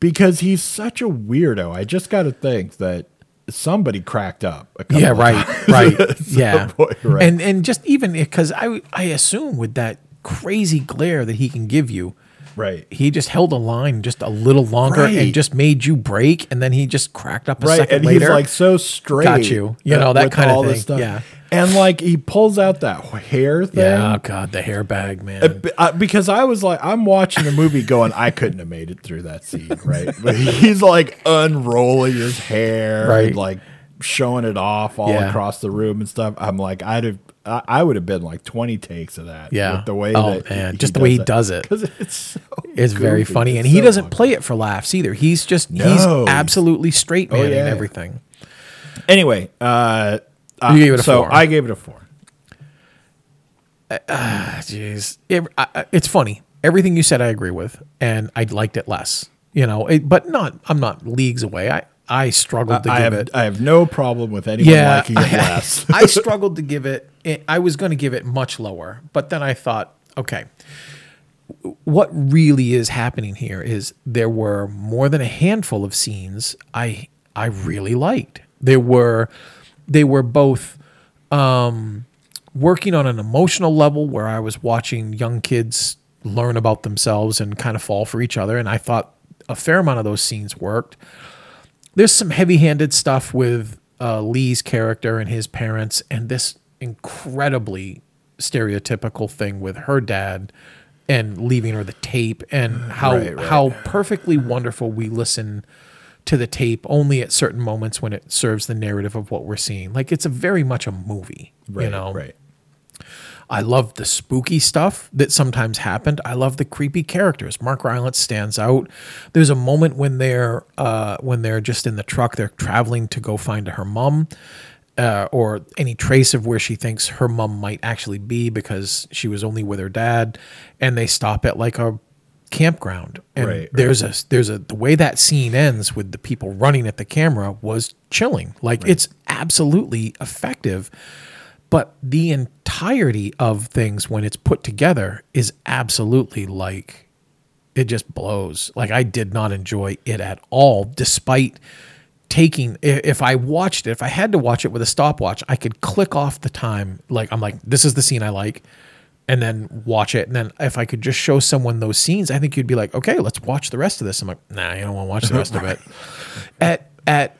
Because he's such a weirdo. I just got to think that somebody cracked up. A couple Yeah, of right, times right, (laughs) yeah, right? and and just even because I I assume with that crazy glare that he can give you, right. he just held a line just a little longer Right. and just made you break, and then he just cracked up a right second and later. he's like so straight Got you. You know, that kind of thing. stuff. Yeah. and like he pulls out that hair thing yeah, oh god, the hair bag, man. Uh, because I was like, I'm watching the movie going, I couldn't have made it through that scene, right? (laughs) But he's like unrolling his hair, Right. like showing it off all Yeah. across the room and stuff. I'm like, I'd have, I, I would have been like 20 takes of that. Yeah. the way Oh, that man, just the way he does it. it's so It's very funny, It's and he doesn't funny. play it for laughs either. He's just No, he's absolutely straight man Oh, yeah. and everything. Anyway, uh, uh, You gave it a so four. I gave it a four. Uh, uh, jeez, it, I- I- it's funny. Everything you said, I agree with, and I liked it less. You know, it, but not. I'm not leagues away. I I struggled to I give have it. I have no problem with anyone yeah, liking it I, (laughs) less. I struggled to give it. I was going to give it much lower, but then I thought, okay, what really is happening here is there were more than a handful of scenes I I really liked. There were they were both um, working on an emotional level where I was watching young kids learn about themselves and kind of fall for each other, and I thought a fair amount of those scenes worked. There's some heavy-handed stuff with uh, Lee's character and his parents, and this incredibly stereotypical thing with her dad and leaving her the tape and how Right, right. how perfectly wonderful we listen to the tape only at certain moments when it serves the narrative of what we're seeing. Like it's a very much a movie, right, you know. right. I love the spooky stuff that sometimes happened. I love the creepy characters. Mark Rylance stands out. There's a moment when they're uh, when they're just in the truck, they're traveling to go find her mom, uh, or any trace of where she thinks her mom might actually be because she was only with her dad, and they stop at like a campground. And Right, right. there's a there's a the way that scene ends with the people running at the camera was chilling. Like it's absolutely effective but the entirety of things when it's put together is absolutely like it just blows. Like i did not enjoy it at all despite taking if i watched it if i had to watch it with a stopwatch i could click off the time like i'm like this is the scene i like and then watch it. And then if i could just show someone those scenes i think you'd be like okay let's watch the rest of this. I'm like nah you don't want to watch the rest of it. (laughs) At at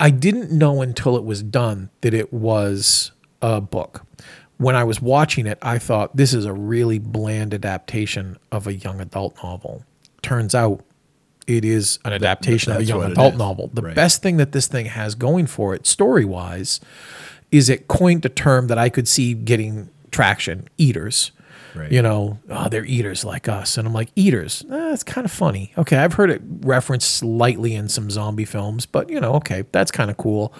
I didn't know until it was done that it was a book. When I was watching it, I thought this is a really bland adaptation of a young adult novel. Turns out it is an adaptation of a young adult novel. The Right. best thing that this thing has going for it, story wise, is it coined a term that I could see getting traction eaters. Right. You know, oh, they're eaters like us. And I'm like, eaters? Eh, that's kind of funny. Okay, I've heard it referenced slightly in some zombie films, but you know, okay, that's kind of cool.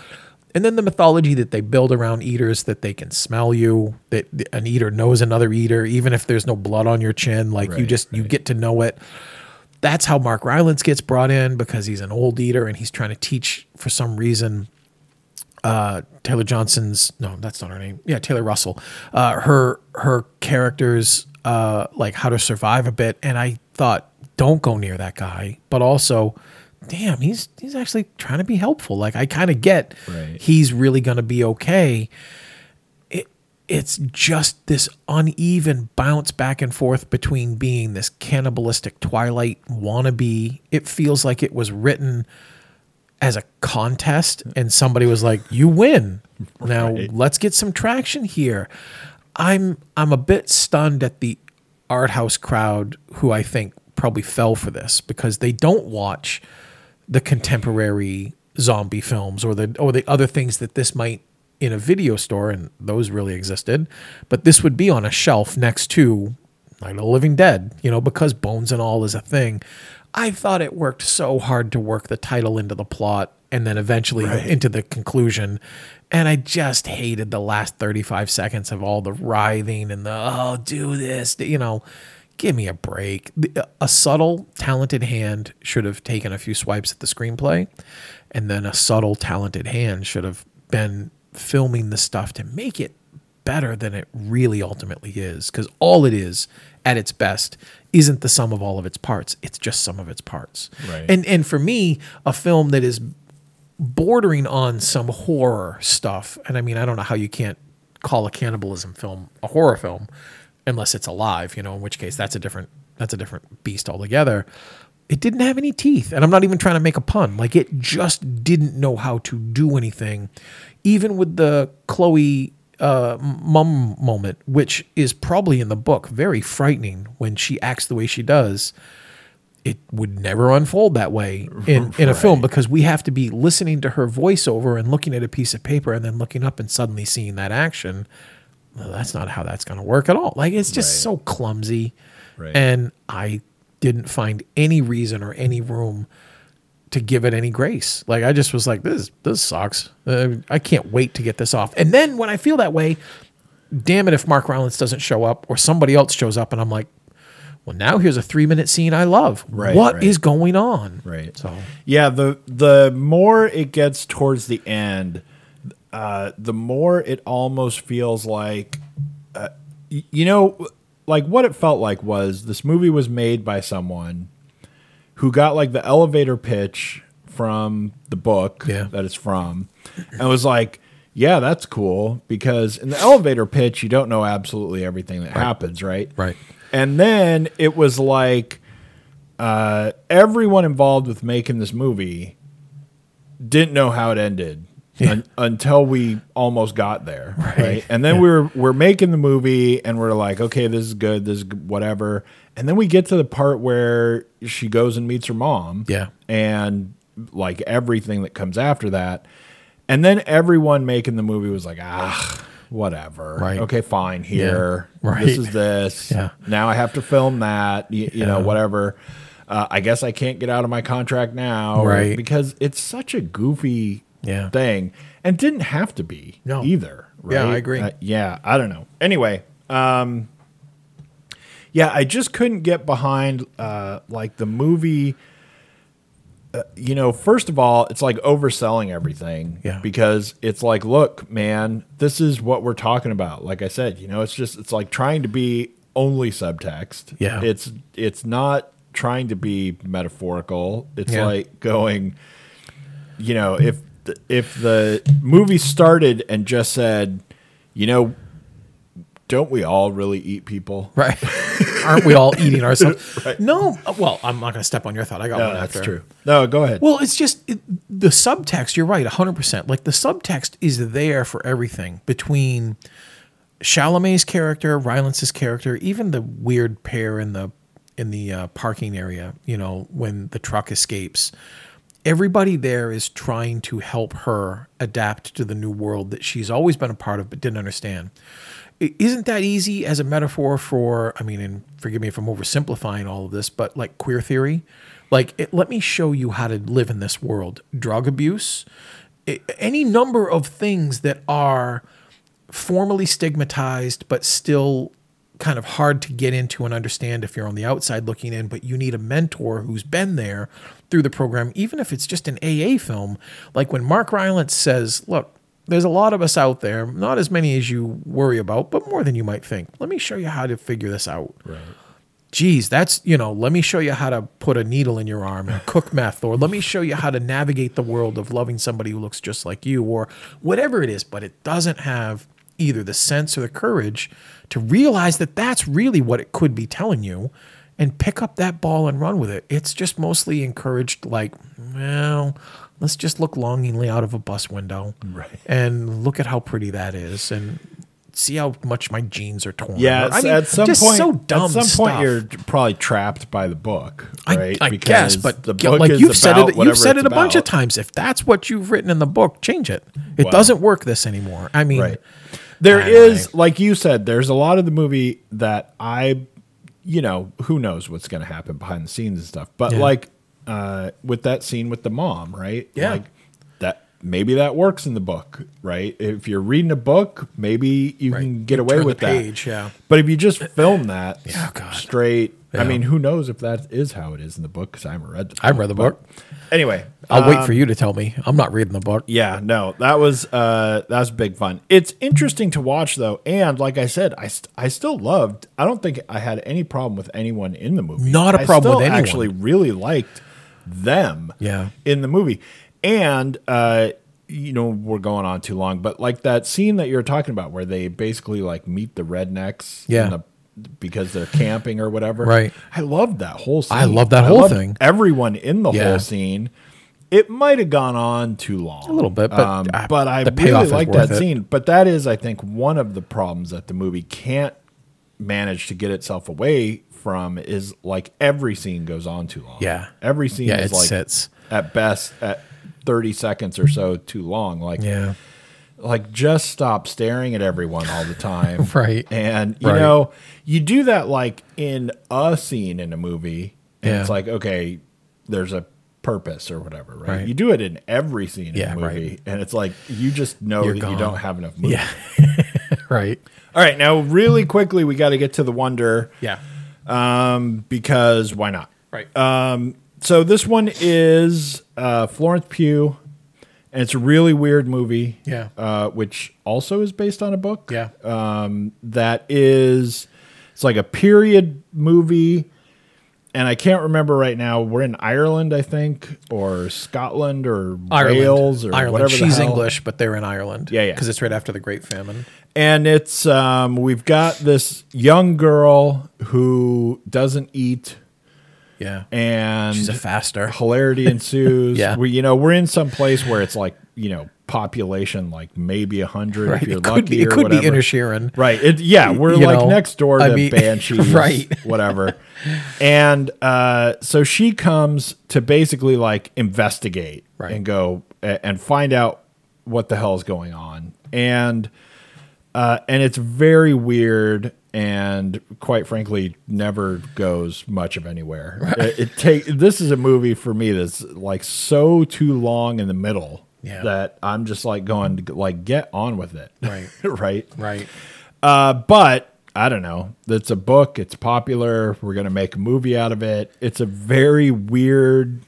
And then the mythology that they build around eaters that they can smell you, that an eater knows another eater, even if there's no blood on your chin, like you Right, just you get to know it. That's how Mark Rylance gets brought in because he's an old eater and he's trying to teach for some reason uh, Taylor Johnson's no, that's not her name. Yeah, Taylor Russell. Uh, her her characters uh, like how to survive a bit, and I thought, don't go near that guy. But also, damn, he's he's actually trying to be helpful. Like I kind of get Right. he's really going to be okay. It it's just this uneven bounce back and forth between being this cannibalistic Twilight wannabe. It feels like it was written as a contest and somebody was like you win (laughs) now let's get some traction here i'm i'm a bit stunned at the art house crowd who i think probably fell for this because they don't watch the contemporary zombie films or the or the other things that this might in a video store and those really existed but this would be on a shelf next to Night of the Living Dead, you know, because Bones and All is a thing. I thought it worked so hard to work the title into the plot and then eventually Right. into the conclusion. And I just hated the last 35 seconds of all the writhing and the, oh, do this, you know, give me a break. A subtle, talented hand should have taken a few swipes at the screenplay, and then a subtle, talented hand should have been filming the stuff to make it better than it really ultimately is because all it is at its best isn't the sum of all of its parts it's just some of its parts Right. and and for me a film that is bordering on some horror stuff and i mean i don't know how you can't call a cannibalism film a horror film unless it's alive you know in which case that's a different that's a different beast altogether. It didn't have any teeth and i'm not even trying to make a pun. Like it just didn't know how to do anything even with the chloe uh, mum moment which is probably in the book very frightening when she acts the way she does. It would never unfold that way in, in a film because we have to be listening to her voiceover and looking at a piece of paper and then looking up and suddenly seeing that action. Well, that's not how that's going to work at all. Like it's just Right. so clumsy. Right. And I didn't find any reason or any room to give it any grace. Like I just was like, this this sucks. Uh, I can't wait to get this off. And then when I feel that way, damn it if Mark Rylance doesn't show up or somebody else shows up and I'm like, well, now here's a three minute scene I love. Right, What is right. going on? Right. So Yeah, the the more it gets towards the end, uh, the more it almost feels like, uh, y- you know, like what it felt like was this movie was made by someone who got like the elevator pitch from the book Yeah. that it's from, and was like. Yeah, that's cool because in the elevator pitch, you don't know absolutely everything that happens, right? Right. And then it was like uh, everyone involved with making this movie didn't know how it ended un- until we almost got there, (laughs) right? And then we're we're making the movie, and we're like, okay, this is good, this is whatever. And then we get to the part where she goes and meets her mom, Yeah. and like everything that comes after that. And then everyone making the movie was like, ah, whatever. Right. Okay, fine. Here, Yeah. Right. this is this. (laughs) Yeah. Now I have to film that. You, you know, whatever. Uh, I guess I can't get out of my contract now, Right. Because it's such a goofy Yeah. thing, and didn't have to be No. either. Right? Yeah, I agree. Uh, yeah, I don't know. Anyway, um, yeah, I just couldn't get behind uh, like the movie. Uh, you know, first of all, it's like overselling everything. Yeah. Because it's like, look, man, this is what we're talking about. Like I said, you know, it's just it's like trying to be only subtext. Yeah. It's it's not trying to be metaphorical. It's Yeah. like going, you know, if the, if the movie started and just said, you know, don't we all really eat people? (laughs) Right. Aren't we all eating ourselves? (laughs) No. uh, Well, I'm not going to step on your thought. I got No, one that's after. true. No, go ahead. Well, it's just it, the subtext. You're right, 100%. Like the subtext is there for everything between Chalamet's character, Rylance's character, even the weird pair in the in the uh, parking area, you know, when the truck escapes. Everybody there is trying to help her adapt to the new world that she's always been a part of but didn't understand. Isn't that easy as a metaphor for, I mean, and forgive me if I'm oversimplifying all of this, but like queer theory? Like, it, let me show you how to live in this world. Drug abuse, i- any number of things that are formally stigmatized, but still kind of hard to get into and understand if you're on the outside looking in, but you need a mentor who's been there through the program, even if it's just an AA film. Like when Mark Rylance says, Look, there's a lot of us out there, not as many as you worry about, but more than you might think. Let me show you how to figure this out. right. Geez, that's, you know, let me show you how to put a needle in your arm and cook meth, or let me show you how to navigate the world of loving somebody who looks just like you, or whatever it is. But it doesn't have either the sense or the courage to realize that that's really what it could be telling you and pick up that ball and run with it. It's just mostly encouraged, like, well, let's just look longingly out of a bus window Right. and look at how pretty that is and see how much my jeans are torn. Yeah, I mean, at some just point, so dumb at some stuff. point, you're probably trapped by the book, right? I guess, but the book like you've said about it, you've said it a bunch of times. If that's what you've written in the book, change it. It Wow. doesn't work this anymore. I mean, Right. There I- is, like you said, there's a lot of the movie that I, you know, who knows what's going to happen behind the scenes and stuff. But Yeah. like uh, with that scene with the mom, right? Yeah. Like that maybe that works in the book, right? If you're reading a book, maybe you Right. can get You away with that. yeah. But if you just film that Yeah, straight, I mean, who knows if that is how it is in the book? Because I haven't read the. Book, I've read the but- book. Anyway, I'll wait for you to tell me. I'm not reading the book. yeah, no, that was uh that was big fun. It's interesting to watch though, and like I said, I st- I still loved. I don't think I had any problem with anyone in the movie. Not a I problem still with anyone. Actually, really liked them. Yeah. in the movie, and uh, you know, we're going on too long, but like that scene that you're talking about, where they basically like meet the rednecks. Yeah. in the, because they're camping or whatever. Right. I loved that whole scene. I love that whole loved thing. Everyone in the Yeah. whole scene. It might have gone on too long. A little bit, but, um, uh, but I really like that it. scene. But that is, I think, one of the problems that the movie can't manage to get itself away from is like every scene goes on too long. Yeah. every scene Yeah, is like sits. at best at thirty seconds or so too long. Like Yeah. Like just stop staring at everyone all the time. (laughs) Right. And you Right. know, you do that like in a scene in a movie, and Yeah. it's like, okay, there's a purpose or whatever, right? Right. You do it in every scene Yeah, in a right. movie, and it's like you just know You're that gone. you don't have enough movie. Yeah. (laughs) right. All right, now really quickly, we got to get to the wonder Yeah. um, because why not? Right. Um So this one is uh, Florence Pugh, and it's a really weird movie. Yeah. uh, which also is based on a book. yeah. um, that is it's like a period movie and i can't remember right now we're in ireland i think or scotland or Ireland. wales or Ireland. whatever the She's. English, but they're in Ireland. Yeah, yeah. Because it's right after the Great Famine. and it's um, we've got this young girl who doesn't eat Yeah. and She's a faster. hilarity (laughs) ensues Yeah. we you know we're in some place where it's like you know population like maybe a hundred Right. if you're It could be. It or could be whatever. Inisherin. Right. It, yeah, we're You like know, next door to I mean- (laughs) Banshees, Right. Whatever. And uh, so she comes to basically like investigate Right. and go and find out what the hell is going on. And uh, and it's very weird and quite frankly never goes much of anywhere. It, it take this is a movie for me that's like so too long in the middle Yeah. that I'm just like going like get on with it. Right. (laughs) right. Right. Uh, but I don't know. It's a book. It's popular. We're gonna make a movie out of it. It's a very weird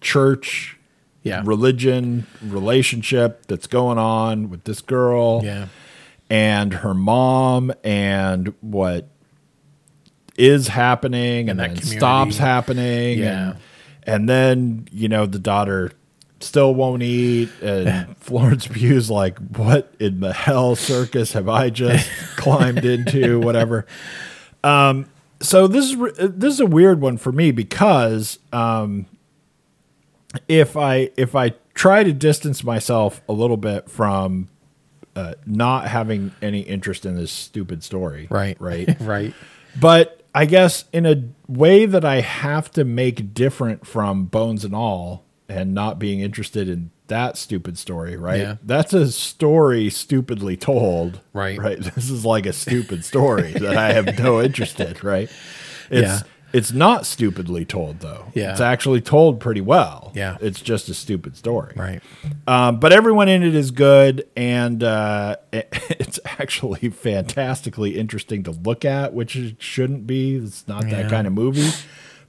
church, Yeah. religion relationship that's going on with this girl Yeah. And her mom, and what is happening, and that then community. stops happening, Yeah. and and then you know the daughter still won't eat and (laughs) florence pugh's like what in the hell circus have i just (laughs) climbed into whatever um so this is this is a weird one for me because um if i if i try to distance myself a little bit from uh, not having any interest in this stupid story Right. right (laughs) right. but I guess in a way that I have to make different from Bones and All and not being interested in that stupid story, right? Yeah. That's a story stupidly told. Right. Right. (laughs) This is like a stupid story that I have no interest in, right? (laughs) It's Yeah. It's not stupidly told though. Yeah. It's actually told pretty well. Yeah. It's just a stupid story. Right. Um, but everyone in it is good, and uh, it- (laughs) it's actually fantastically interesting to look at, which it shouldn't be. It's not that kind of movie.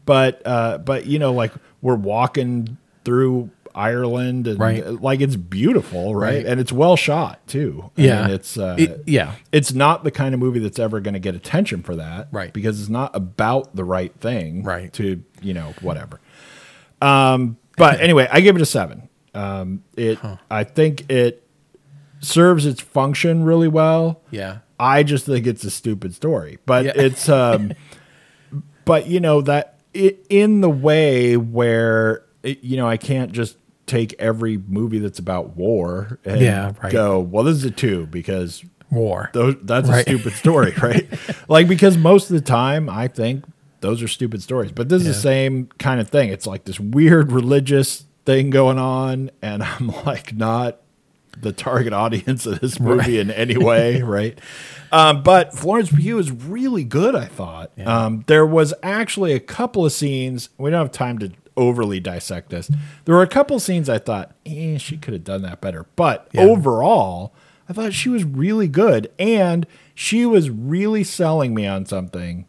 But uh, but you know, like we're walking through Ireland, and Right. uh, like it's beautiful, right? Right. And it's well shot too. I Yeah. mean, it's uh, It- yeah. it's not the kind of movie that's ever going to get attention for that, Right. Because it's not about the right thing, Right. To you know whatever. Um, but (laughs) anyway, I give it a seven. Um, it, I think it serves its function really well. Yeah. I just think it's a stupid story, but Yeah. it's, um, (laughs) but you know that it, in the way where it, you know I can't just take every movie that's about war and Yeah, right. go well this is a two because War. those that's Right. a stupid (laughs) story, right? like because most of the time I think those are stupid stories. But this is the same kind of thing. It's like this weird religious thing going on, and (laughs) I'm like not the target audience of this movie in any way, (laughs) right? Um, but Florence Pugh is really good, I thought. Um, there was actually a couple of scenes, we don't have time to overly dissect this. There were a couple scenes I thought, eh, she could have done that better. But Yeah. overall, I thought she was really good. And she was really selling me on something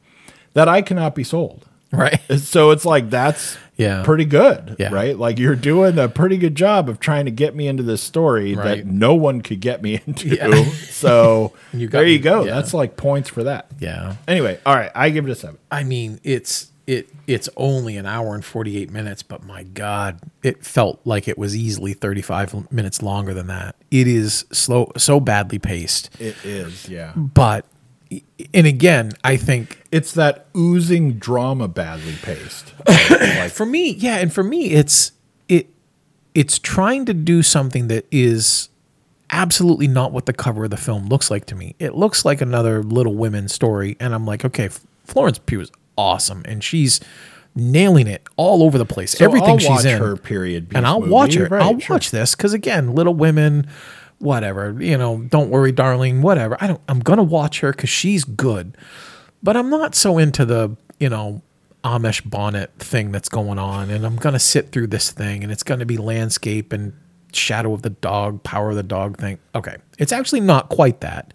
that I cannot be sold. Right. (laughs) So it's like that's Yeah. pretty good, Yeah. right? Like you're doing a pretty good job of trying to get me into this story Right. that no one could get me (laughs) into. Yeah. (laughs) So You got there you go. That's like points for that. Yeah. Anyway, all right, I give it a seven. I mean, it's it it's only an hour and 48 minutes, but my god, it felt like it was easily 35 minutes longer than that. It is slow so badly paced. It is, yeah. But and again, I think It's that oozing drama badly paced. (coughs) like, for me, yeah, and for me it's it it's trying to do something that is absolutely not what the cover of the film looks like to me. It looks like another Little Women story and I'm like, okay, Florence Pugh is awesome and she's nailing it all over the place. So Everything I'll she's watch in. her period and I'll movie. watch it. Right, I'll sure. watch this because again, Little Women, whatever. You know, don't worry, darling. Whatever. I don't. I'm gonna watch her because she's good, but I'm not so into the you know Amish bonnet thing that's going on, and I'm gonna sit through this thing, and it's gonna be landscape and shadow of the dog, power of the dog thing. Okay. It's actually not quite that.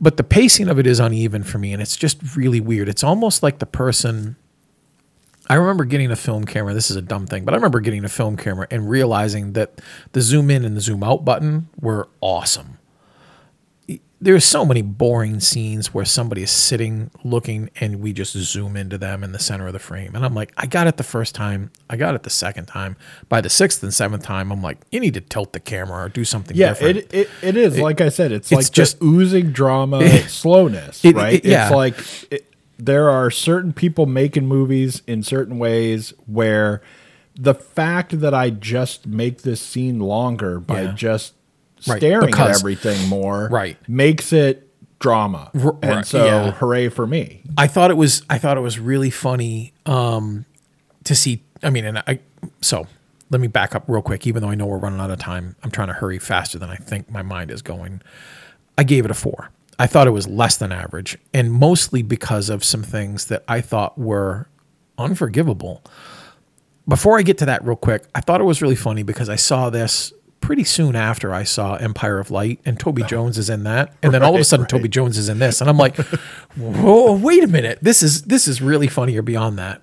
But the pacing of it is uneven for me and it's just really weird. It's almost like the person I remember getting a film camera. This is a dumb thing, but I remember getting a film camera and realizing that the zoom in and the zoom out button were awesome. There's so many boring scenes where somebody is sitting looking and we just zoom into them in the center of the frame. And I'm like, I got it the first time. I got it the second time. By the sixth and seventh time, I'm like, you need to tilt the camera or do something Yeah, different. it, it it is like I said. It's, it's like just- oozing drama, (laughs) slowness, it- right? it- yeah. It's like it, there are certain people making movies in certain ways where the fact that I just make this scene longer by Yeah. just Right, staring at everything more, Right. makes it drama, R- and right, so yeah. hooray for me. I thought it was I thought it was really funny um, to see. I mean, and I so let me back up real quick. Even though I know we're running out of time, I'm trying to hurry faster than I think my mind is going. I gave it a four. I thought it was less than average, and mostly because of some things that I thought were unforgivable. Before I get to that, real quick, I thought it was really funny because I saw this pretty soon after I saw Empire of Light, and Toby (laughs) Jones is in that, and then all of a sudden right. Toby Jones is in this, and I'm like, (laughs) whoa, wait a minute, this is this is really funny or beyond that.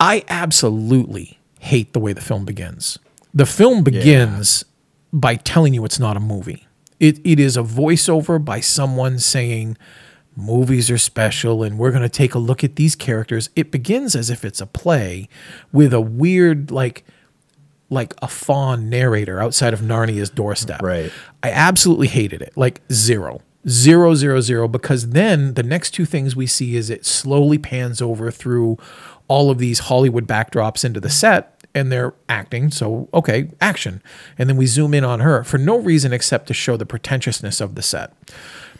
I absolutely hate the way the film begins. The film begins by telling you it's not a movie. It it is a voiceover by someone saying movies are special and we're going to take a look at these characters. It begins as if it's a play with a weird like like a fawn narrator outside of Narnia's doorstep. Right. I absolutely hated it. Like zero. Zero, zero, zero. Because then the next two things we see is it slowly pans over through all of these Hollywood backdrops into the set and they're acting. So, okay, action. And then we zoom in on her for no reason except to show the pretentiousness of the set.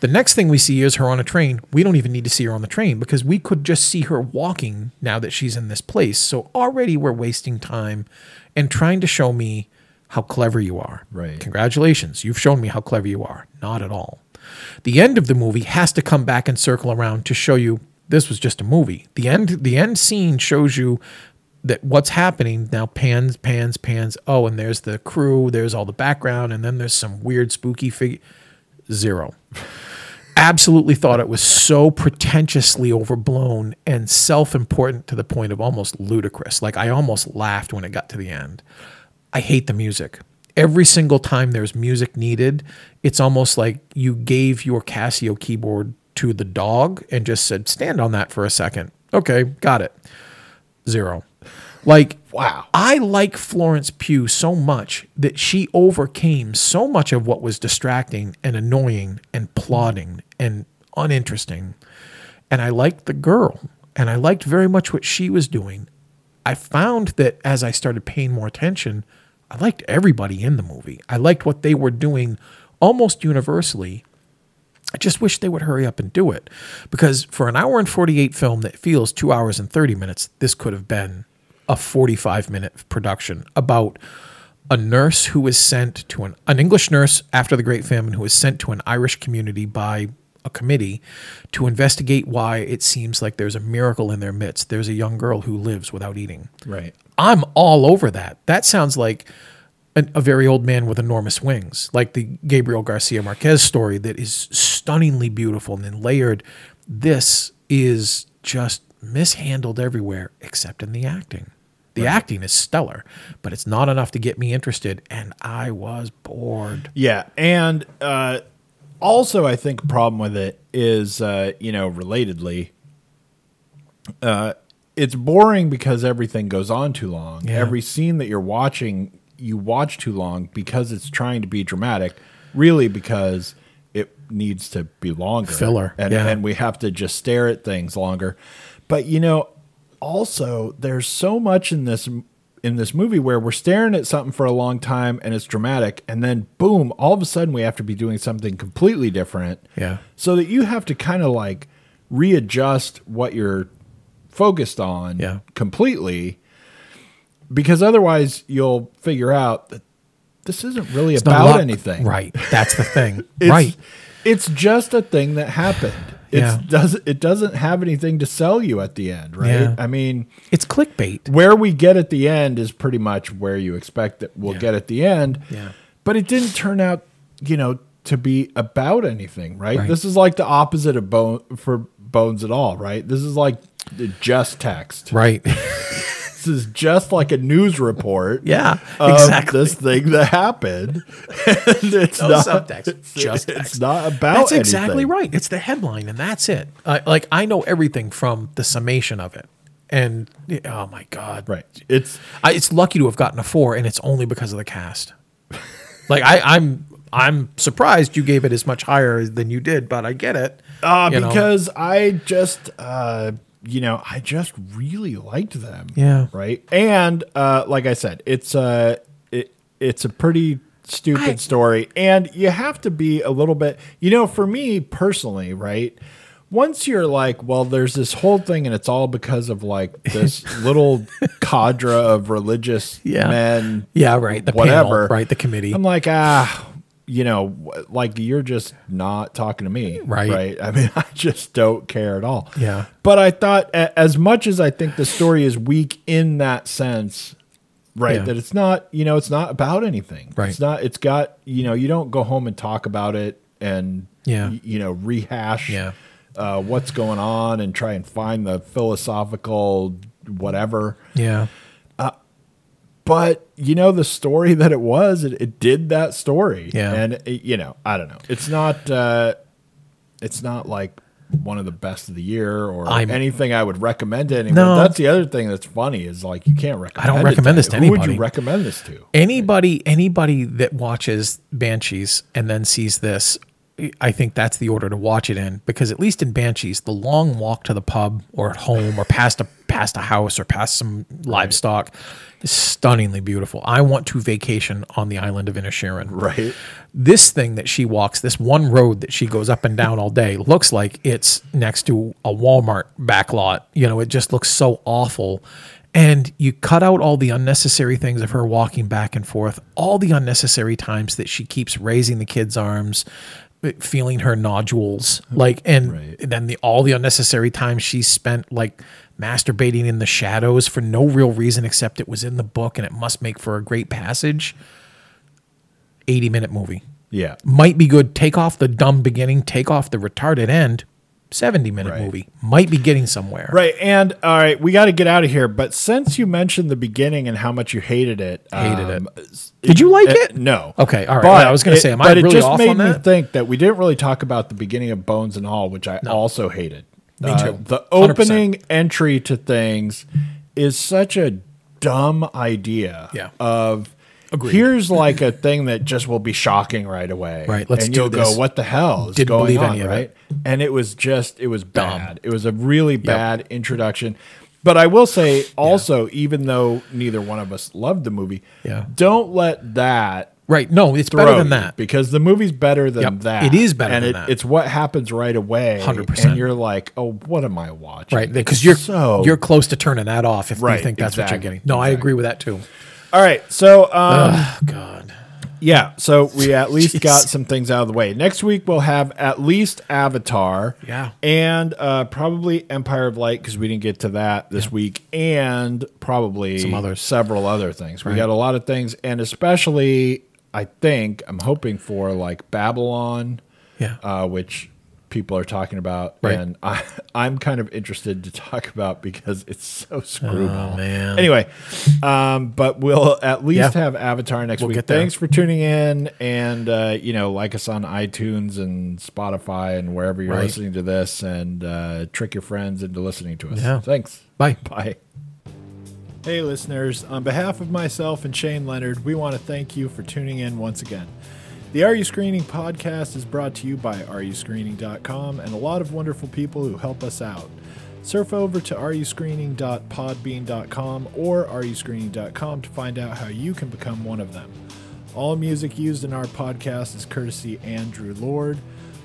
The next thing we see is her on a train. We don't even need to see her on the train because we could just see her walking now that she's in this place. So already we're wasting time and trying to show me how clever you are. Right. Congratulations. You've shown me how clever you are. Not at all. The end of the movie has to come back and circle around to show you this was just a movie. The end the end scene shows you that what's happening now pans pans pans oh and there's the crew there's all the background and then there's some weird spooky figure zero absolutely thought it was so pretentiously overblown and self-important to the point of almost ludicrous. Like I almost laughed when it got to the end. I hate the music. Every single time there's music needed, it's almost like you gave your Casio keyboard to the dog and just said, "Stand on that for a second. Okay, got it. Zero. Like Wow. I like Florence Pugh so much that she overcame so much of what was distracting and annoying and plodding and uninteresting. And I liked the girl and I liked very much what she was doing. I found that as I started paying more attention, I liked everybody in the movie. I liked what they were doing almost universally. I just wish they would hurry up and do it because for an hour and 48 film that feels two hours and 30 minutes, this could have been a 45 minute production about a nurse who was sent to an, an English nurse after the Great Famine who was sent to an Irish community by a committee to investigate why it seems like there's a miracle in their midst. There's a young girl who lives without eating. Right. I'm all over that. That sounds like an, a very old man with enormous wings, like the Gabriel Garcia Marquez story that is stunningly beautiful and then layered. This is just mishandled everywhere except in the acting. The acting is stellar, but it's not enough to get me interested, and I was bored. Yeah, and uh, also I think a problem with it is, uh, you know, relatedly, uh, it's boring because everything goes on too long. Yeah. Every scene that you're watching, you watch too long because it's trying to be dramatic, really because it needs to be longer. Filler, And, yeah. and we have to just stare at things longer. But, you know, also there's so much in this in this movie where we're staring at something for a long time and it's dramatic and then boom all of a sudden we have to be doing something completely different Yeah. so that you have to kind of like readjust what you're focused on Yeah. completely because otherwise you'll figure out that this isn't really a about lot- anything Right. That's the thing. (laughs) It's- right. it's just a thing that happened It yeah. does it doesn't have anything to sell you at the end, right? Yeah. I mean, It's clickbait. where we get at the end is pretty much where you expect that we'll Yeah. get at the end. Yeah. But it didn't turn out, you know, to be about anything, right? Right. This is like the opposite of bone for bones at all, right? This is like the just text. Right. (laughs) This is just like a news report. yeah. Exactly. This thing that happened. (laughs) and it's No not subtext, (laughs) It's, just it's not about That's exactly anything. right. It's the headline, and that's it. Uh, like I know everything from the summation of it, and oh my god, Right. It's I, it's lucky to have gotten a four, and it's only because of the cast. (laughs) like I, I'm, I'm surprised you gave it as much higher than you did, but I get it. Uh, you know? because I just, uh, you know, I just really liked them. Yeah. Right. And uh, like I said, it's a it, it's a pretty stupid I- story, and you have to be a little bit, you know, for me personally, right. Once you're like, well, there's this whole thing, and it's all because of like this (laughs) little cadre of religious Yeah. men, yeah, right. The whatever, panel, right? The committee. I'm like, ah, you know, like you're just not talking to me, Right. Right. I mean, (laughs) I just don't care at all. Yeah. But I thought, as much as I think the story is weak in that sense, right, Yeah. that it's not, you know, it's not about anything. Right. It's not. It's got, you know, you don't go home and talk about it and, Yeah. you know, rehash, Yeah. uh, what's going on and try and find the philosophical whatever yeah, but you know the story that it was it, it did that story Yeah. and it, you know i don't know it's not uh it's not like one of the best of the year or I'm- anything i would recommend to anyone No. that's the other thing that's funny is like you can't recommend I don't recommend this to anybody. who would you recommend this to anybody anybody that watches Banshees and then sees this, I think that's the order to watch it in because at least in Banshees, the long walk to the pub or at home or past a past a house or past some livestock is stunningly beautiful. I want to vacation on the island of Inisherin. right This thing that she walks, this one road that she goes up and down all day, looks like it's next to a Walmart backlot. You know, it just looks so awful. And you cut out all the unnecessary things of her walking back and forth, all the unnecessary times that she keeps raising the kid's arms, feeling her nodules, like, and Right. then the all the unnecessary time she spent like masturbating in the shadows for no real reason except it was in the book and it must make for a great passage. 80 minute movie yeah might be good. Take off the dumb beginning, take off the retarded end. 70 minute Right. movie might be getting somewhere. Right, and all right, we got to get out of here. But since you mentioned the beginning and how much you hated it, Hated um, Did you like uh, it? No. Okay, all right. Well, I was gonna say, am I but really it just off made on me think that we didn't really talk about the beginning of Bones and All, which I also hated. Me Uh, too. the 100%. opening entry to things is such a dumb idea. Yeah. Of Agreed. here's like a thing that just will be shocking right away. Right, let's and do you'll this. go, what the hell is Didn't going believe on? any of right? it. And it was just it was bad. It was a really bad introduction. But I will say also, even though neither one of us loved the movie, Yeah. don't let that Right. No, it's better than that. because the movie's better than Yep, that. it is better and than that. It's what happens right away. 100%. And you're like, oh, what am I watching? Right. Because you're so you're close to turning that off if Right, you think that's what you're exactly, getting. No, I agree with that too. all right. So um, Oh God. Yeah, so we (laughs) at least Jeez. got some things out of the way. Next week we'll have at least Avatar, Yeah. and uh, probably Empire of Light because we didn't get to that this week, and probably Some others. several other things. We got a lot of things, and especially I think I'm hoping for like Babylon, Yeah. uh, which people are talking about, Right. and I, I'm kind of interested to talk about because it's so screwball. Oh, man. Anyway, um, but we'll at least Yeah. have Avatar next We'll week. Thanks for tuning in, and uh, you know, like us on iTunes and Spotify and wherever you're Right. listening to this, and uh, trick your friends into listening to us. Yeah. Thanks. Bye. Bye. Hey, listeners. On behalf of myself and Shane Leonard, we want to thank you for tuning in once again. The Are You Screening podcast is brought to you by areyouscreening.com and a lot of wonderful people who help us out. Surf over to areyouscreening.podbean.com or areyouscreening.com to find out how you can become one of them. All music used in our podcast is courtesy Andrew Lord.